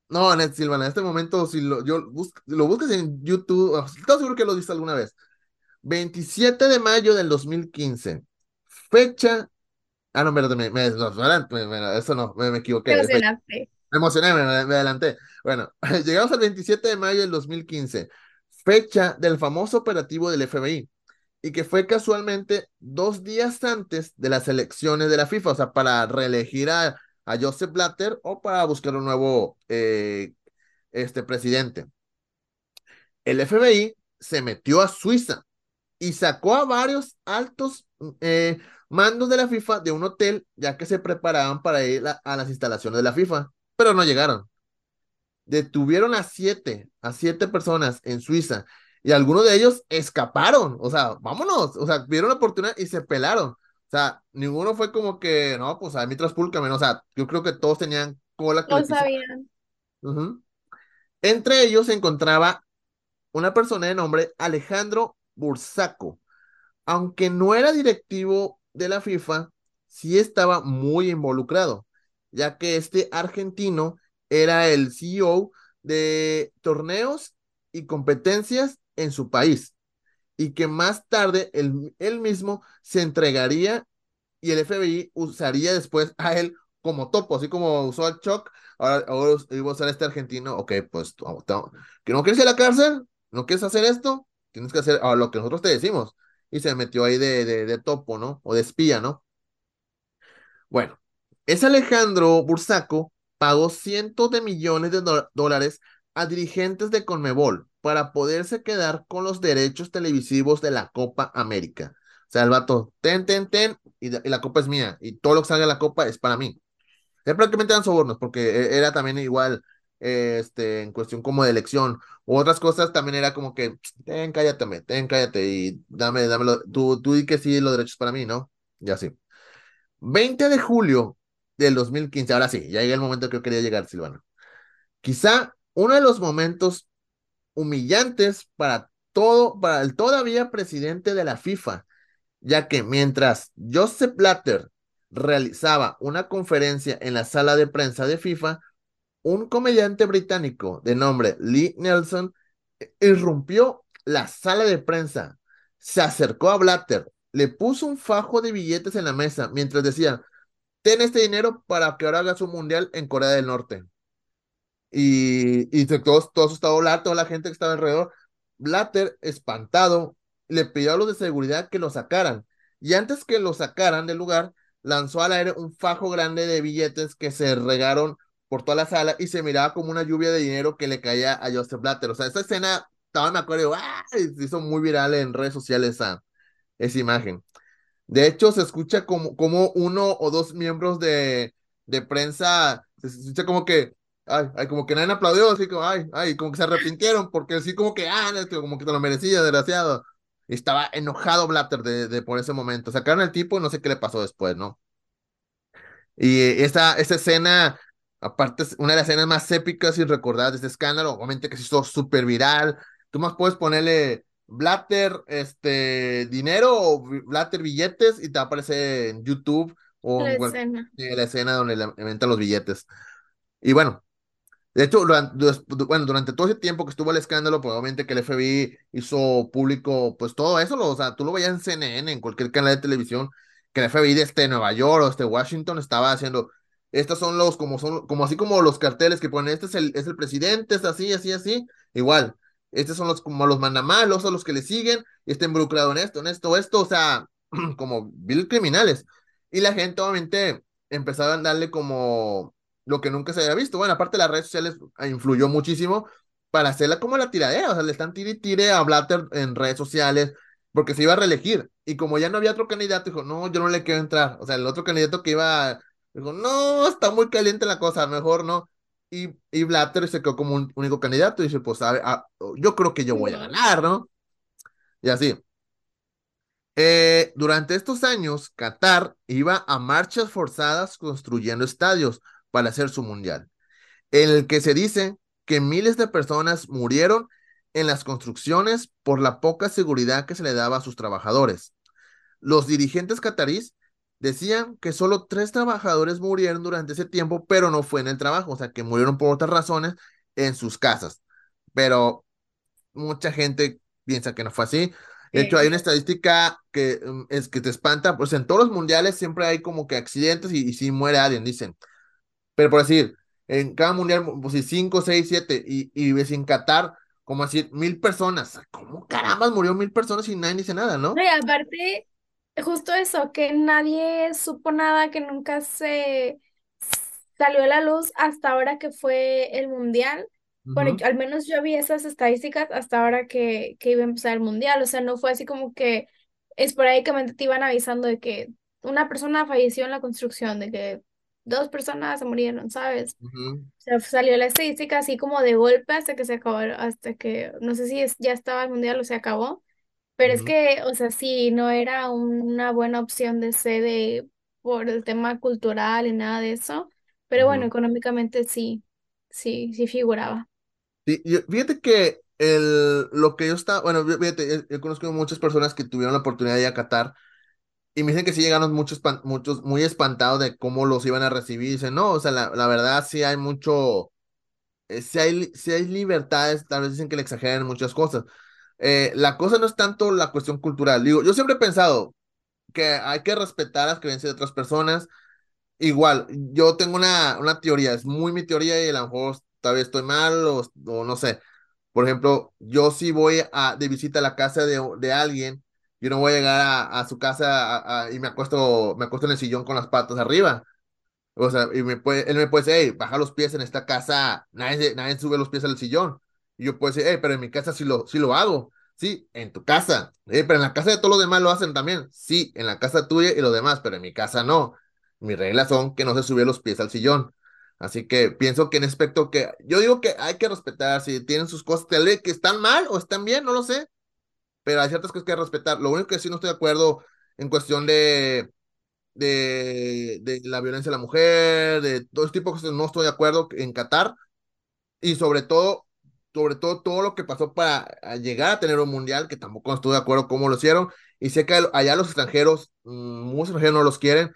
no, Net Silvana, este momento, si lo, yo bus- lo buscas en YouTube, estoy seguro que lo viste alguna vez. 27 de mayo del 2015. Fecha. Ah, no, espérate, me, me, no, me- me- eso no, me, me equivoqué. Emocionaste. me emocioné, me, me adelanté. Bueno, llegamos al 27 de mayo del 2015, fecha del famoso operativo del FBI, y que fue casualmente dos días antes de las elecciones de la FIFA, o sea, para reelegir a, a Joseph Blatter o para buscar un nuevo eh, este, presidente. El FBI se metió a Suiza y sacó a varios altos eh, mandos de la FIFA de un hotel, ya que se preparaban para ir a, a las instalaciones de la FIFA, pero no llegaron detuvieron a siete, a siete personas en Suiza y algunos de ellos escaparon, o sea, vámonos, o sea, vieron la oportunidad y se pelaron. O sea, ninguno fue como que, no, pues a mí traspúlcame, no, o sea, yo creo que todos tenían cola que No sabían. Entre ellos se encontraba una persona de nombre Alejandro Bursaco. Aunque no era directivo de la FIFA, sí estaba muy involucrado, ya que este argentino era el CEO de torneos y competencias en su país, y que más tarde él, él mismo se entregaría y el FBI usaría después a él como topo, así como usó al Chuck, ahora, ahora iba a usar este argentino, ok, pues, ¿que no quieres ir a la cárcel? ¿No quieres hacer esto? Tienes que hacer a lo que nosotros te decimos. Y se metió ahí de, de, de topo, ¿no? O de espía, ¿no? Bueno, ese Alejandro Bursaco pagó cientos de millones de dólares a dirigentes de Conmebol para poderse quedar con los derechos televisivos de la Copa América. O sea, el vato, ten, ten, ten, y, y la copa es mía, y todo lo que salga de la copa es para mí. Es prácticamente eran sobornos, porque e- era también igual este, en cuestión como de elección. U otras cosas también era como que, ten, cállate, ten, cállate y dame, dámelo, tú, tú di que sí, los derechos para mí, ¿no? Y así. 20 de julio del 2015, ahora sí, ya llega el momento que yo quería llegar, Silvana. Quizá uno de los momentos humillantes para todo, para el todavía presidente de la FIFA, ya que mientras Joseph Blatter realizaba una conferencia en la sala de prensa de FIFA, un comediante británico de nombre Lee Nelson irrumpió la sala de prensa, se acercó a Blatter, le puso un fajo de billetes en la mesa mientras decía, ten este dinero para que ahora hagas un mundial en Corea del Norte. Y, y todos estaba hablar, toda la gente que estaba alrededor. Blatter, espantado, le pidió a los de seguridad que lo sacaran. Y antes que lo sacaran del lugar, lanzó al aire un fajo grande de billetes que se regaron por toda la sala y se miraba como una lluvia de dinero que le caía a Joseph Blatter. O sea, esa escena, estaba, me acuerdo, ¡ah! se hizo muy viral en redes sociales esa, esa imagen. De hecho, se escucha como, como uno o dos miembros de, de prensa, se escucha como que, ay, ay, como que nadie aplaudió, así como, ay, ay, como que se arrepintieron, porque así como que, ah, como que te lo merecía, desgraciado. Estaba enojado Blatter de, de por ese momento. Sacaron al tipo y no sé qué le pasó después, ¿no? Y esa, esa escena, aparte, es una de las escenas más épicas y recordadas de este escándalo, obviamente que se hizo súper viral. Tú más puedes ponerle Blatter, este, dinero o Blatter billetes y te aparece en YouTube o La en escena. la escena donde le inventan los billetes. Y bueno, de hecho, durante, bueno, durante todo ese tiempo que estuvo el escándalo, obviamente que el FBI hizo público, pues todo eso, o sea, tú lo veías en CNN, en cualquier canal de televisión, que el FBI de este Nueva York o este Washington estaba haciendo, estos son los, como son, como así como los carteles que ponen, este es el, es el presidente, es así, así, así, igual, estos son los como los mandamalos, son los que le siguen, está involucrado en esto, en esto, esto, o sea, como vil criminales. Y la gente obviamente empezaba a darle como lo que nunca se había visto. Bueno, aparte las redes sociales ah, influyó muchísimo para hacerla como la tiradera, o sea, le están tire y tire a Blatter en redes sociales porque se iba a reelegir. Y como ya no había otro candidato, dijo, no, yo no le quiero entrar. O sea, el otro candidato que iba, dijo, no, está muy caliente la cosa, mejor no. Y, y Blatter se quedó como un único candidato y dice, pues, a yo creo que yo voy a ganar, ¿no? Y así. Eh, durante estos años, Qatar iba a marchas forzadas construyendo estadios para hacer su mundial, en el que se dice que miles de personas murieron en las construcciones por la poca seguridad que se le daba a sus trabajadores. Los dirigentes catarís decían que solo tres trabajadores murieron durante ese tiempo, pero no fue en el trabajo, o sea, que murieron por otras razones en sus casas. Pero mucha gente piensa que no fue así. De hecho, hay una estadística que um, es que te espanta, pues en todos los mundiales siempre hay como que accidentes y si muere alguien, dicen. Pero por decir, en cada mundial, pues si 5, 6, 7, y, y ves en Qatar, como decir, mil personas. ¿Cómo carambas murió mil personas y nadie dice nada, no? Y aparte, justo eso, que nadie supo nada, que nunca se salió a la luz hasta ahora que fue el mundial. Bueno, al menos yo vi esas estadísticas hasta ahora que, que iba a empezar el mundial. O sea, no fue así como que esporádicamente te iban avisando de que una persona falleció en la construcción, de que dos personas se murieron, ¿sabes? ujú, O sea, salió la estadística así como de golpe hasta que se acabó, hasta que, no sé si es- ya estaba el mundial o se acabó, pero es ujú, que, o sea, sí, no era un- una buena opción de sede por el tema cultural y nada de eso, pero bueno, ujú. económicamente sí, sí, sí figuraba. Sí, yo- fíjate que el, lo que yo estaba, bueno, fí- fíjate, yo, yo conozco muchas personas que tuvieron la oportunidad de ir a Qatar y me dicen que sí llegaron muchos, muchos muy espantados de cómo los iban a recibir. Dicen, no, o sea, la, la verdad sí hay mucho, eh, sí hay, sí hay libertades, tal vez dicen que le exageran muchas cosas. Eh, la cosa no es tanto la cuestión cultural. Digo, yo siempre he pensado que hay que respetar las creencias de otras personas. Igual, yo tengo una, una teoría, es muy mi teoría y a lo mejor todavía estoy mal o, o no sé. Por ejemplo, yo si voy a, de visita a la casa de, de alguien, yo no voy a llegar a, su casa y me acuesto, me acuesto en el sillón con las patas arriba. O sea, y me puede, él me puede decir, hey, baja los pies en esta casa, nadie, nadie sube los pies al sillón. Y yo puedo decir, hey, pero en mi casa sí lo, sí lo hago. Sí, en tu casa. "Eh, pero en la casa de todos los demás lo hacen también. Sí, en la casa tuya y los demás, pero en mi casa no. Mis reglas son que no se sube los pies al sillón. Así que pienso que en aspecto que yo digo que hay que respetar si tienen sus cosas que están mal o están bien, no lo sé, pero hay ciertas cosas que hay que respetar. Lo único que sí no estoy de acuerdo en cuestión de de, de la violencia a la mujer, de todo este tipo de cosas, no estoy de acuerdo en Qatar. Y sobre todo sobre todo todo lo que pasó para llegar a tener un mundial, que tampoco estoy de acuerdo cómo lo hicieron, y sé que allá los extranjeros, mm, muchos extranjeros no los quieren,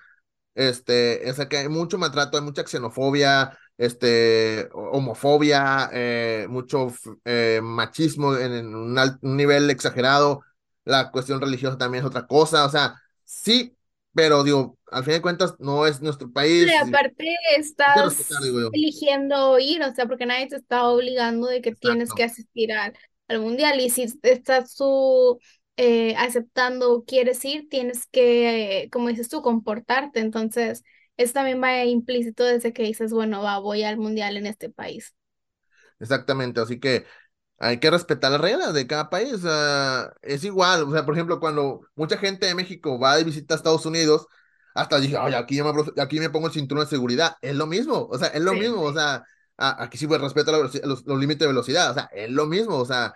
este, es que hay mucho maltrato, hay mucha xenofobia, este, homofobia, eh, mucho eh, machismo en, un, un, nivel exagerado, la cuestión religiosa también es otra cosa, o sea, sí, pero digo, al fin de cuentas no es nuestro país. Y aparte estás eligiendo ir, o sea, porque nadie te está obligando de que tienes que asistir al, al mundial y si estás tú eh, aceptando quieres ir, tienes que, como dices tú, comportarte. Entonces, eso también va implícito desde que dices, bueno, va, voy al mundial en este país. Exactamente, así que hay que respetar las reglas de cada país. es igual, o sea, por ejemplo, cuando mucha gente de México va de visita a Estados Unidos, hasta dije, oye, aquí, me, aquí me pongo el cinturón de seguridad. Es lo mismo, o sea, es lo mismo, o sea, aquí sí pues respeto los, los, límites de velocidad, o sea, es lo mismo, o sea,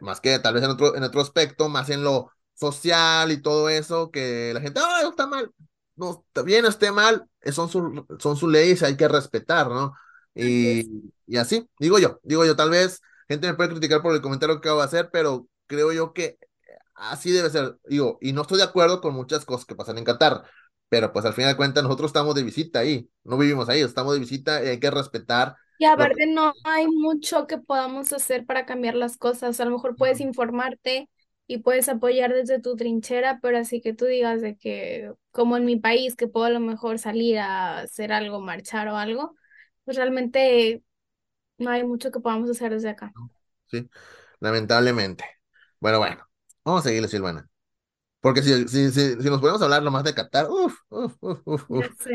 más que tal vez en otro, en otro aspecto, más en lo social y todo eso, que la gente, ah, está mal, no, está bien, esté mal, son, sus son sus leyes, hay que respetar, ¿no? Y, y así, digo yo, digo yo, tal vez gente me puede criticar por el comentario que acabo de hacer, pero creo yo que así debe ser. Digo, y no estoy de acuerdo con muchas cosas que pasan en Qatar, pero pues al final de cuentas nosotros estamos de visita ahí, no vivimos ahí, estamos de visita y hay que respetar. Y aparte no hay mucho que podamos hacer para cambiar las cosas. A lo mejor puedes informarte y puedes apoyar desde tu trinchera, pero así que tú digas de que, como en mi país, que puedo a lo mejor salir a hacer algo, marchar o algo, pues realmente no hay mucho que podamos hacer desde acá. Sí, lamentablemente. Bueno, bueno, vamos a seguirle, Silvana. Porque si, si, si, nos podemos hablar nomás de Qatar, uff, uff, uff, uff, uf.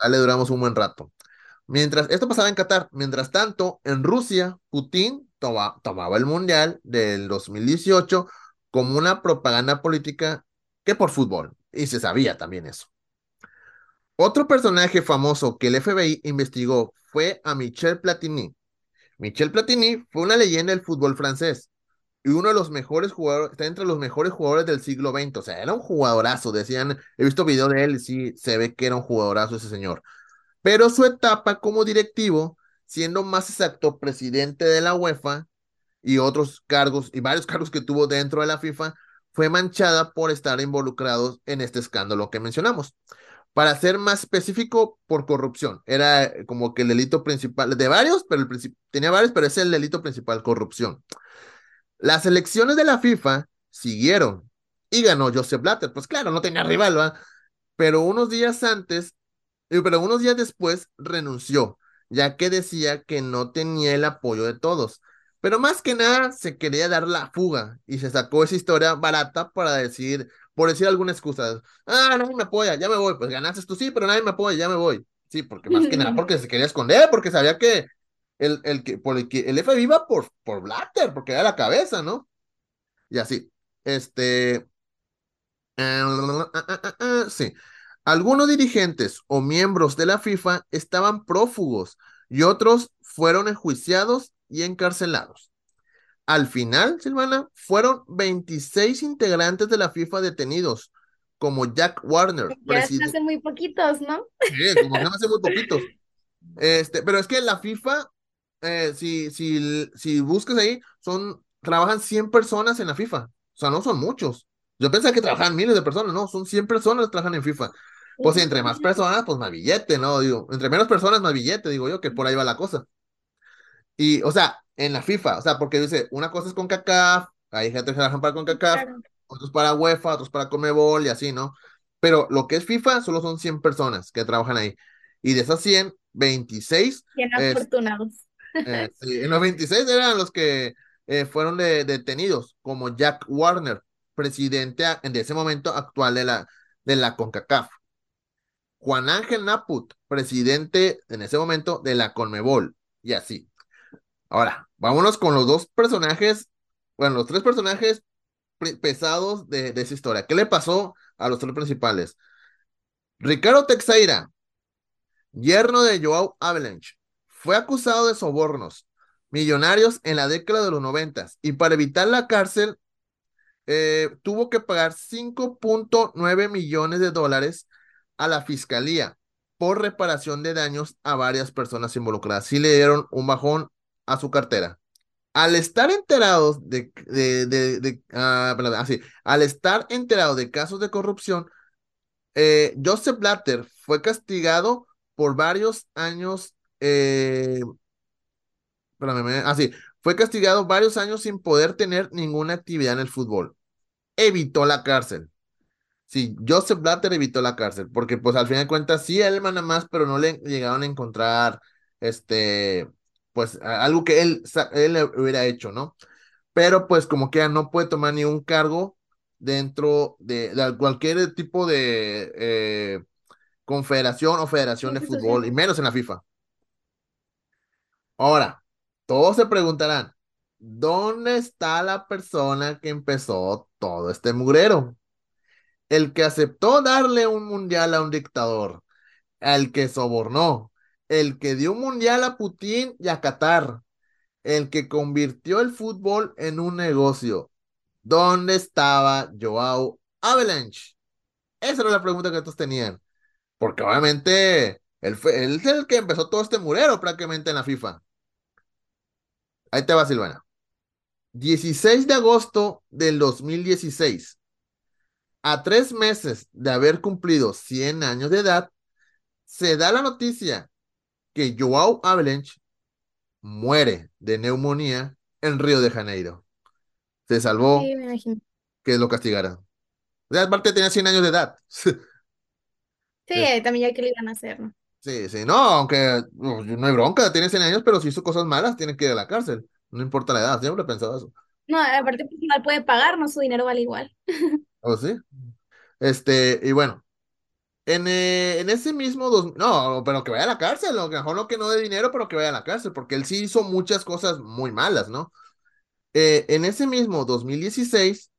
Dale, duramos un buen rato. Mientras esto pasaba en Qatar, mientras tanto, en Rusia, Putin tomaba el Mundial del 2018 como una propaganda política que por fútbol. Y se sabía también eso. Otro personaje famoso que el FBI investigó fue a Michel Platini, Michel Platini fue una leyenda del fútbol francés y uno de los mejores jugadores, está entre los mejores jugadores del siglo XX, o sea, era un jugadorazo, decían, he visto videos de él y sí se ve que era un jugadorazo ese señor. Pero su etapa como directivo, siendo más exacto presidente de la UEFA y otros cargos y varios cargos que tuvo dentro de la FIFA, fue manchada por estar involucrados en este escándalo que mencionamos para ser más específico, por corrupción. Era eh, como que el delito principal, de varios, pero el tenía varios, pero es el delito principal, corrupción. Las elecciones de la FIFA siguieron y ganó Joseph Blatter. Pues claro, no tenía rival, ¿va? Pero unos días antes, pero unos días después renunció, ya que decía que no tenía el apoyo de todos. Pero más que nada se quería dar la fuga y se sacó esa historia barata para decir, por decir alguna excusa. Ah, nadie me apoya, ya me voy. Pues ganaste tú, sí, pero nadie me apoya, ya me voy. Sí, porque más que nada porque se quería esconder, porque sabía que el, el que por el que el F iba por, por Blatter, porque era la cabeza, ¿no? Y así. Este. Ah, sí. Algunos dirigentes o miembros de la FIFA estaban prófugos y otros fueron enjuiciados y encarcelados. Al final, Silvana, fueron 26 integrantes de la FIFA detenidos, como Jack Warner. Ya se hacen muy poquitos, ¿no? Sí, como se hacen muy poquitos. Este, pero es que la FIFA, eh, si, si, si buscas ahí, son, trabajan 100 personas en la FIFA. O sea, no son muchos. Yo pensé que trabajan miles de personas, no, son 100 personas que trabajan en FIFA. Pues entre más personas, pues más billete, ¿no? Digo, entre menos personas, más billete, digo yo, que por ahí va la cosa. Y, o sea, en la FIFA, o sea, porque dice, una cosa es con CACAF, hay gente que trabaja para con CACAF, otros para UEFA, otros para Comebol y así, ¿no? Pero lo que es FIFA solo son 100 personas que trabajan ahí. Y de esas 100, 26... Bien afortunados. Eh, sí, en los 26 eran los que eh, fueron detenidos, como Jack Warner, presidente en ese momento actual de la, de la CONCACAF. Juan Ángel Naput, presidente en ese momento de la CONMEBOL, y así. Ahora, vámonos con los dos personajes, bueno, los tres personajes pesados de, esa historia. ¿Qué le pasó a los tres principales? Ricardo Texeira, yerno de Joao Avalanche, fue acusado de sobornos millonarios en la década de los noventas y para evitar la cárcel eh, tuvo que pagar 5.9 millones de dólares a la fiscalía por reparación de daños a varias personas involucradas. Sí le dieron un bajón a su cartera. Al estar enterados de, de, de, ah, así, al estar enterados de casos de corrupción, eh, Joseph Blatter fue castigado por varios años, eh, así, fue castigado varios años sin poder tener ninguna actividad en el fútbol. Evitó la cárcel. Sí, Joseph Blatter evitó la cárcel, porque pues al final de cuentas sí él manda más, pero no le llegaron a encontrar este, pues algo que él, él hubiera hecho, ¿no? Pero pues como que no puede tomar ni un cargo dentro de, cualquier tipo de eh, confederación o federación de fútbol, y menos en la FIFA. Ahora, todos se preguntarán, ¿dónde está la persona que empezó todo este mugrero? El que aceptó darle un mundial a un dictador, el que sobornó, el que dio un mundial a Putin y a Qatar, el que convirtió el fútbol en un negocio, ¿Dónde estaba Joao Avalanche? Esa era la pregunta que todos tenían. Porque obviamente él, fue, él es el que empezó todo este murero prácticamente en la FIFA. Ahí te va, Silvana. 16 de agosto del 2016. A tres meses de haber cumplido 100 años de edad, se da la noticia que Joao Avalanche muere de neumonía en Río de Janeiro se salvó que lo castigaran. O sea, aparte tenía 100 años de edad. Sí, también ya que le iban a hacer, ¿no? Sí, sí, no, aunque no, hay bronca, tiene 100 años, pero si hizo cosas malas, tiene que ir a la cárcel. No importa la edad, siempre he pensado eso. No, aparte, pues, no puede pagar, no, su dinero vale igual. ¿O sí? Este, y bueno, en, eh, en ese mismo dos, no, pero que vaya a la cárcel, lo mejor no que no dé dinero, pero que vaya a la cárcel, porque él sí hizo muchas cosas muy malas, ¿no? Eh, en ese mismo 2016,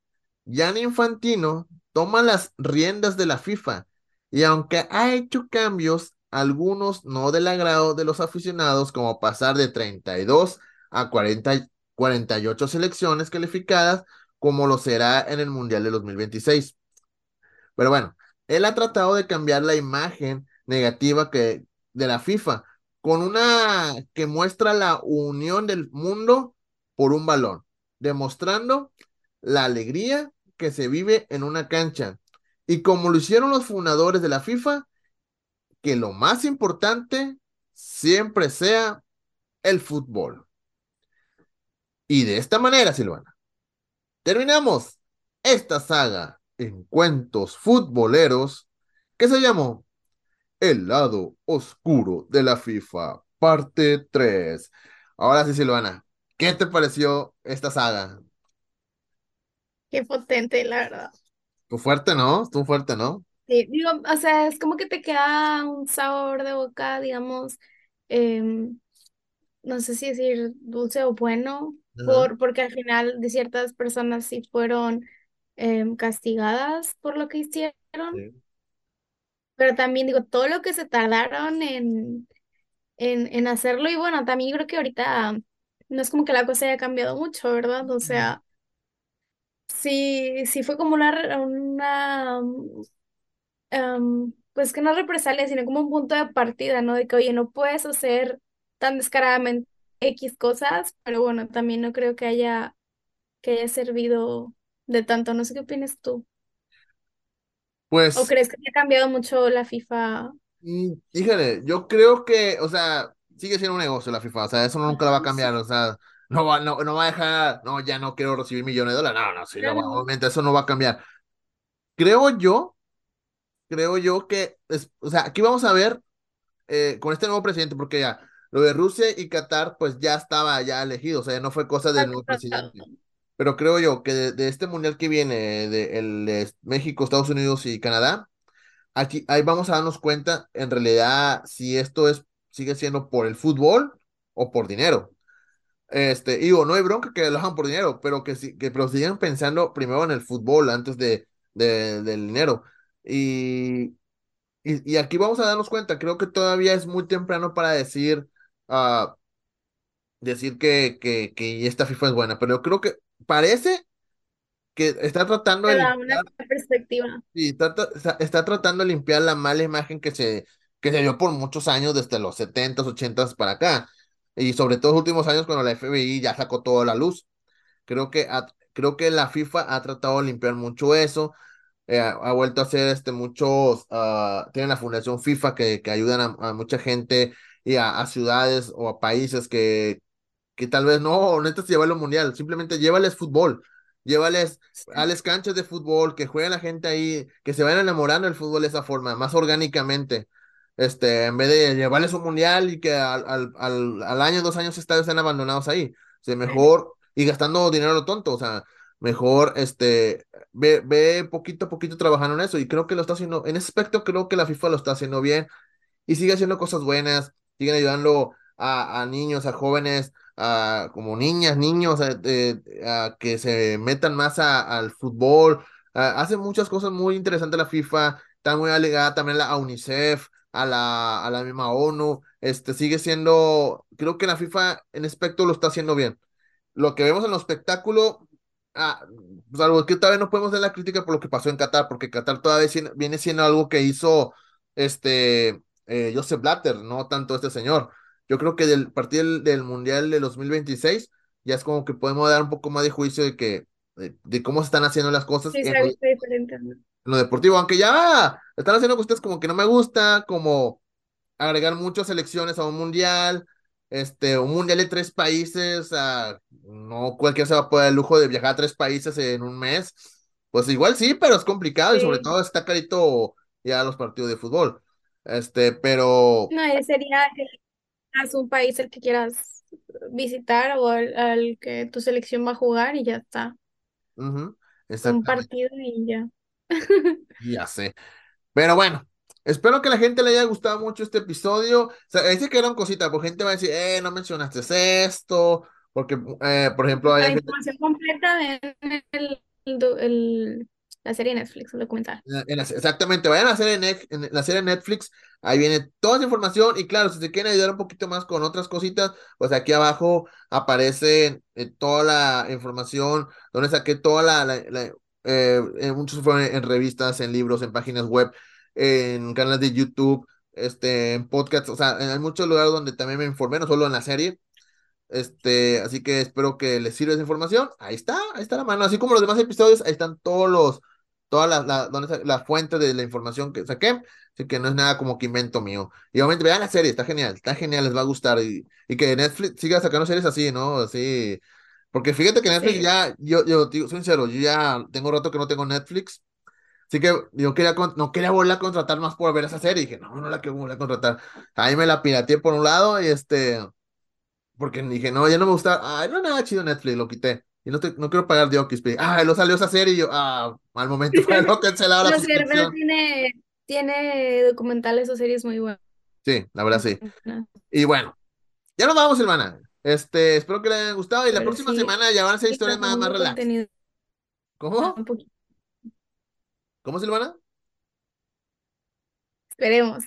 Gianni Infantino toma las riendas de la FIFA y aunque ha hecho cambios, algunos no del agrado de los aficionados, como pasar de 32 a 40, 48 selecciones calificadas, como lo será en el Mundial de 2026. Pero bueno, él ha tratado de cambiar la imagen negativa que, de la FIFA con una que muestra la unión del mundo por un balón, demostrando la alegría que se vive en una cancha. Y como lo hicieron los fundadores de la FIFA, que lo más importante siempre sea el fútbol. Y de esta manera, Silvana, terminamos esta saga en cuentos futboleros que se llamó El lado oscuro de la FIFA, parte 3. Ahora sí, Silvana, ¿Qué te pareció esta saga? Qué potente, la verdad. Estuvo fuerte, ¿no? Estuvo fuerte, ¿no? Sí, digo, o sea, es como que te queda un sabor de boca, digamos, em, no sé si decir dulce o bueno, por, porque al final de ciertas personas sí fueron em, castigadas por lo que hicieron, pero también digo, todo lo que se tardaron en, en, en hacerlo y bueno, también creo que ahorita no es como que la cosa haya cambiado mucho, ¿verdad? O sea, sí, sí fue como una, una em, pues que no represalia, sino como un punto de partida, ¿no? De que, oye, no puedes hacer tan descaradamente X cosas, pero bueno, también no creo que haya, que haya servido de tanto. No sé qué opinas tú. Pues. ¿O crees que haya cambiado mucho la FIFA? Mm, híjole, yo creo que, o sea, sigue siendo un negocio la FIFA, o sea, eso nunca la va a cambiar, o sea, no va, no, no va a dejar, no, ya no quiero recibir millones de dólares, no, no, sí, obviamente eso no va a cambiar. Creo yo, creo yo que, es, o sea, aquí vamos a ver eh, con este nuevo presidente, porque ya, lo de Rusia y Qatar, pues ya estaba ya elegido, o sea, no fue cosa del nuevo presidente. Pero creo yo que de, este mundial que viene, de, el de México, Estados Unidos y Canadá, aquí ahí vamos a darnos cuenta en realidad si esto es sigue siendo por el fútbol o por dinero. Este, digo, no hay bronca que lo hagan por dinero, pero que, que pero sigan pensando primero en el fútbol antes de, del dinero. Y, y, aquí vamos a darnos cuenta, creo que todavía es muy temprano para decir ah, decir que, que, que esta FIFA es buena, pero yo creo que parece que está tratando de da una limpiar, perspectiva. sí, trata- está, está tratando de limpiar la mala imagen que se, que se dio por muchos años, desde los 70s, 80s para acá, y sobre todo los últimos años cuando la FBI ya sacó toda la luz. Creo que, ha- creo que la FIFA ha tratado de limpiar mucho eso, eh, ha, ha vuelto a hacer este, muchos, ah, tienen la Fundación FIFA que, que ayudan a, a mucha gente y a, a ciudades o a países que, que tal vez no necesitas llevarlo al mundial, simplemente llévales fútbol, llévales, les canchas de fútbol, que juegue la gente ahí, que se vayan enamorando del fútbol de esa forma, más orgánicamente. Este, en vez de llevarles un mundial y que al, al, al, al año, dos años estadios estén abandonados ahí. O sea, mejor, y gastando dinero a lo tonto, o sea, mejor, este, ve, ve poquito a poquito trabajando en eso, y creo que lo está haciendo, en ese aspecto creo que la FIFA lo está haciendo bien, y sigue haciendo cosas buenas, siguen ayudando a, a niños, a jóvenes, a, como niñas, niños, a, eh, que se metan más al fútbol, a- hace muchas cosas muy interesantes la FIFA, está muy alegada también la, a UNICEF, a la, a la misma ONU, este, sigue siendo, creo que la FIFA en aspecto lo está haciendo bien. Lo que vemos en el espectáculo, ah, salvo que todavía no podemos dar la crítica por lo que pasó en Qatar, porque Qatar todavía viene siendo algo que hizo este eh, Joseph Blatter, no tanto este señor. Yo creo que del partido del, del Mundial de 2026 ya es como que podemos dar un poco más de juicio de que de, de cómo se están haciendo las cosas Sí, en lo, diferente. lo deportivo, aunque ya están haciendo cosas como que no me gusta, como agregar muchas selecciones a un mundial, este, un mundial de tres países, ah, no cualquiera se va a poder el lujo de viajar a tres países en un mes, pues igual sí, pero es complicado y sobre todo está carito ya los partidos de fútbol, este, pero, No, sería elijas un país el que quieras visitar o al, al que tu selección va a jugar y ya está. ujú, Un partido y ya. ya sé, pero bueno. Espero que a la gente le haya gustado mucho este episodio. O sea, dice que eran cositas, porque gente va a decir, eh, no mencionaste esto, porque, eh, por ejemplo, hay La gente, información completa en el- la serie Netflix, el documental. En la- en la- exactamente, vayan a en, Net- en la serie Netflix, ahí viene toda esa información y claro, si se quieren ayudar un poquito más con otras cositas, pues aquí abajo aparece eh, toda la información, donde saqué toda la, la- la- eh, en muchos fueron en revistas, en libros, en páginas web, en canales de YouTube, este, en podcasts, o sea, hay muchos lugares donde también me informé, no solo en la serie, este, así que espero que les sirva esa información. Ahí está, ahí está la mano. Así como los demás episodios, ahí están todos los, todas las, la, donde sa- la fuente de la información que saqué. Así que no es nada como que invento mío. Y obviamente vean la serie, está genial, está genial, les va a gustar. Y, y que Netflix siga sacando series así, ¿no? Así. Porque fíjate que Netflix Sí. ya, yo, yo digo, soy sincero, yo ya tengo rato que no tengo Netflix. Así que yo quería, no quería volver a contratar más por ver esa serie. Y dije, no, no la quiero volver a contratar. Ahí me la pirateé por un lado y este. Porque dije, no, ya no me gusta. Ay, no, nada chido Netflix, lo quité. Y no, te- no quiero pagar de Oxy. Ah, lo salió esa serie y yo, ah, al momento la No, de verdad suscripción. tiene, tiene documentales o series muy buenas. Sí, la verdad sí. Y bueno, ya nos vamos, hermana. Este, espero que les haya gustado. Y la Pero próxima sí, semana ya van a ser sí, historias más, más relax. contenido ¿Cómo? ¿Cómo, Silvana? Esperemos.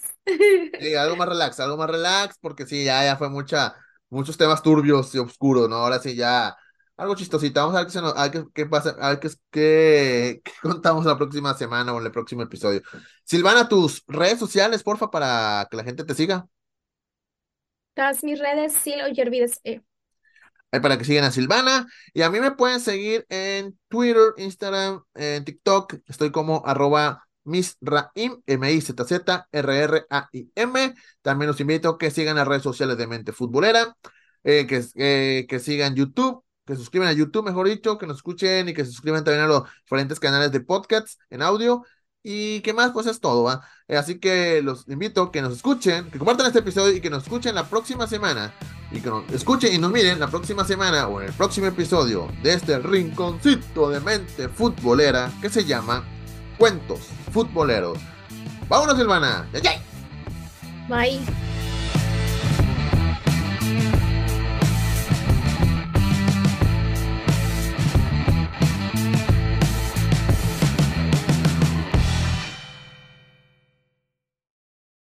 Sí, algo más relax, algo más relax, porque sí, ya, ya fue mucha, muchos temas turbios y oscuros, ¿no? Ahora sí, ya, algo chistosito. Vamos a ver qué, se nos- a ver qué, qué pasa, a ver qué, qué, qué contamos la próxima semana o en el próximo episodio. Silvana, tus redes sociales, porfa, para que la gente te siga. Todas mis redes, Silo Yervides E. Ahí para que sigan a Silvana. Y a mí me pueden seguir en Twitter, Instagram, en TikTok. Estoy como arroba misraim, M-I-Z-Z-R-R-A-I-M. También los invito a que sigan las redes sociales de Mente Futbolera, eh, que, eh, que sigan YouTube, que suscriban a YouTube, mejor dicho, que nos escuchen y que se suscriban también a los diferentes canales de podcasts en audio. Y qué más, pues es todo, ¿va? Eh, así que los invito a que nos escuchen, que compartan este episodio y que nos escuchen la próxima semana y que nos escuchen y nos miren la próxima semana o en el próximo episodio de este rinconcito de mente futbolera que se llama Cuentos Futboleros. Vámonos, Silvana. ¡Yay! Bye.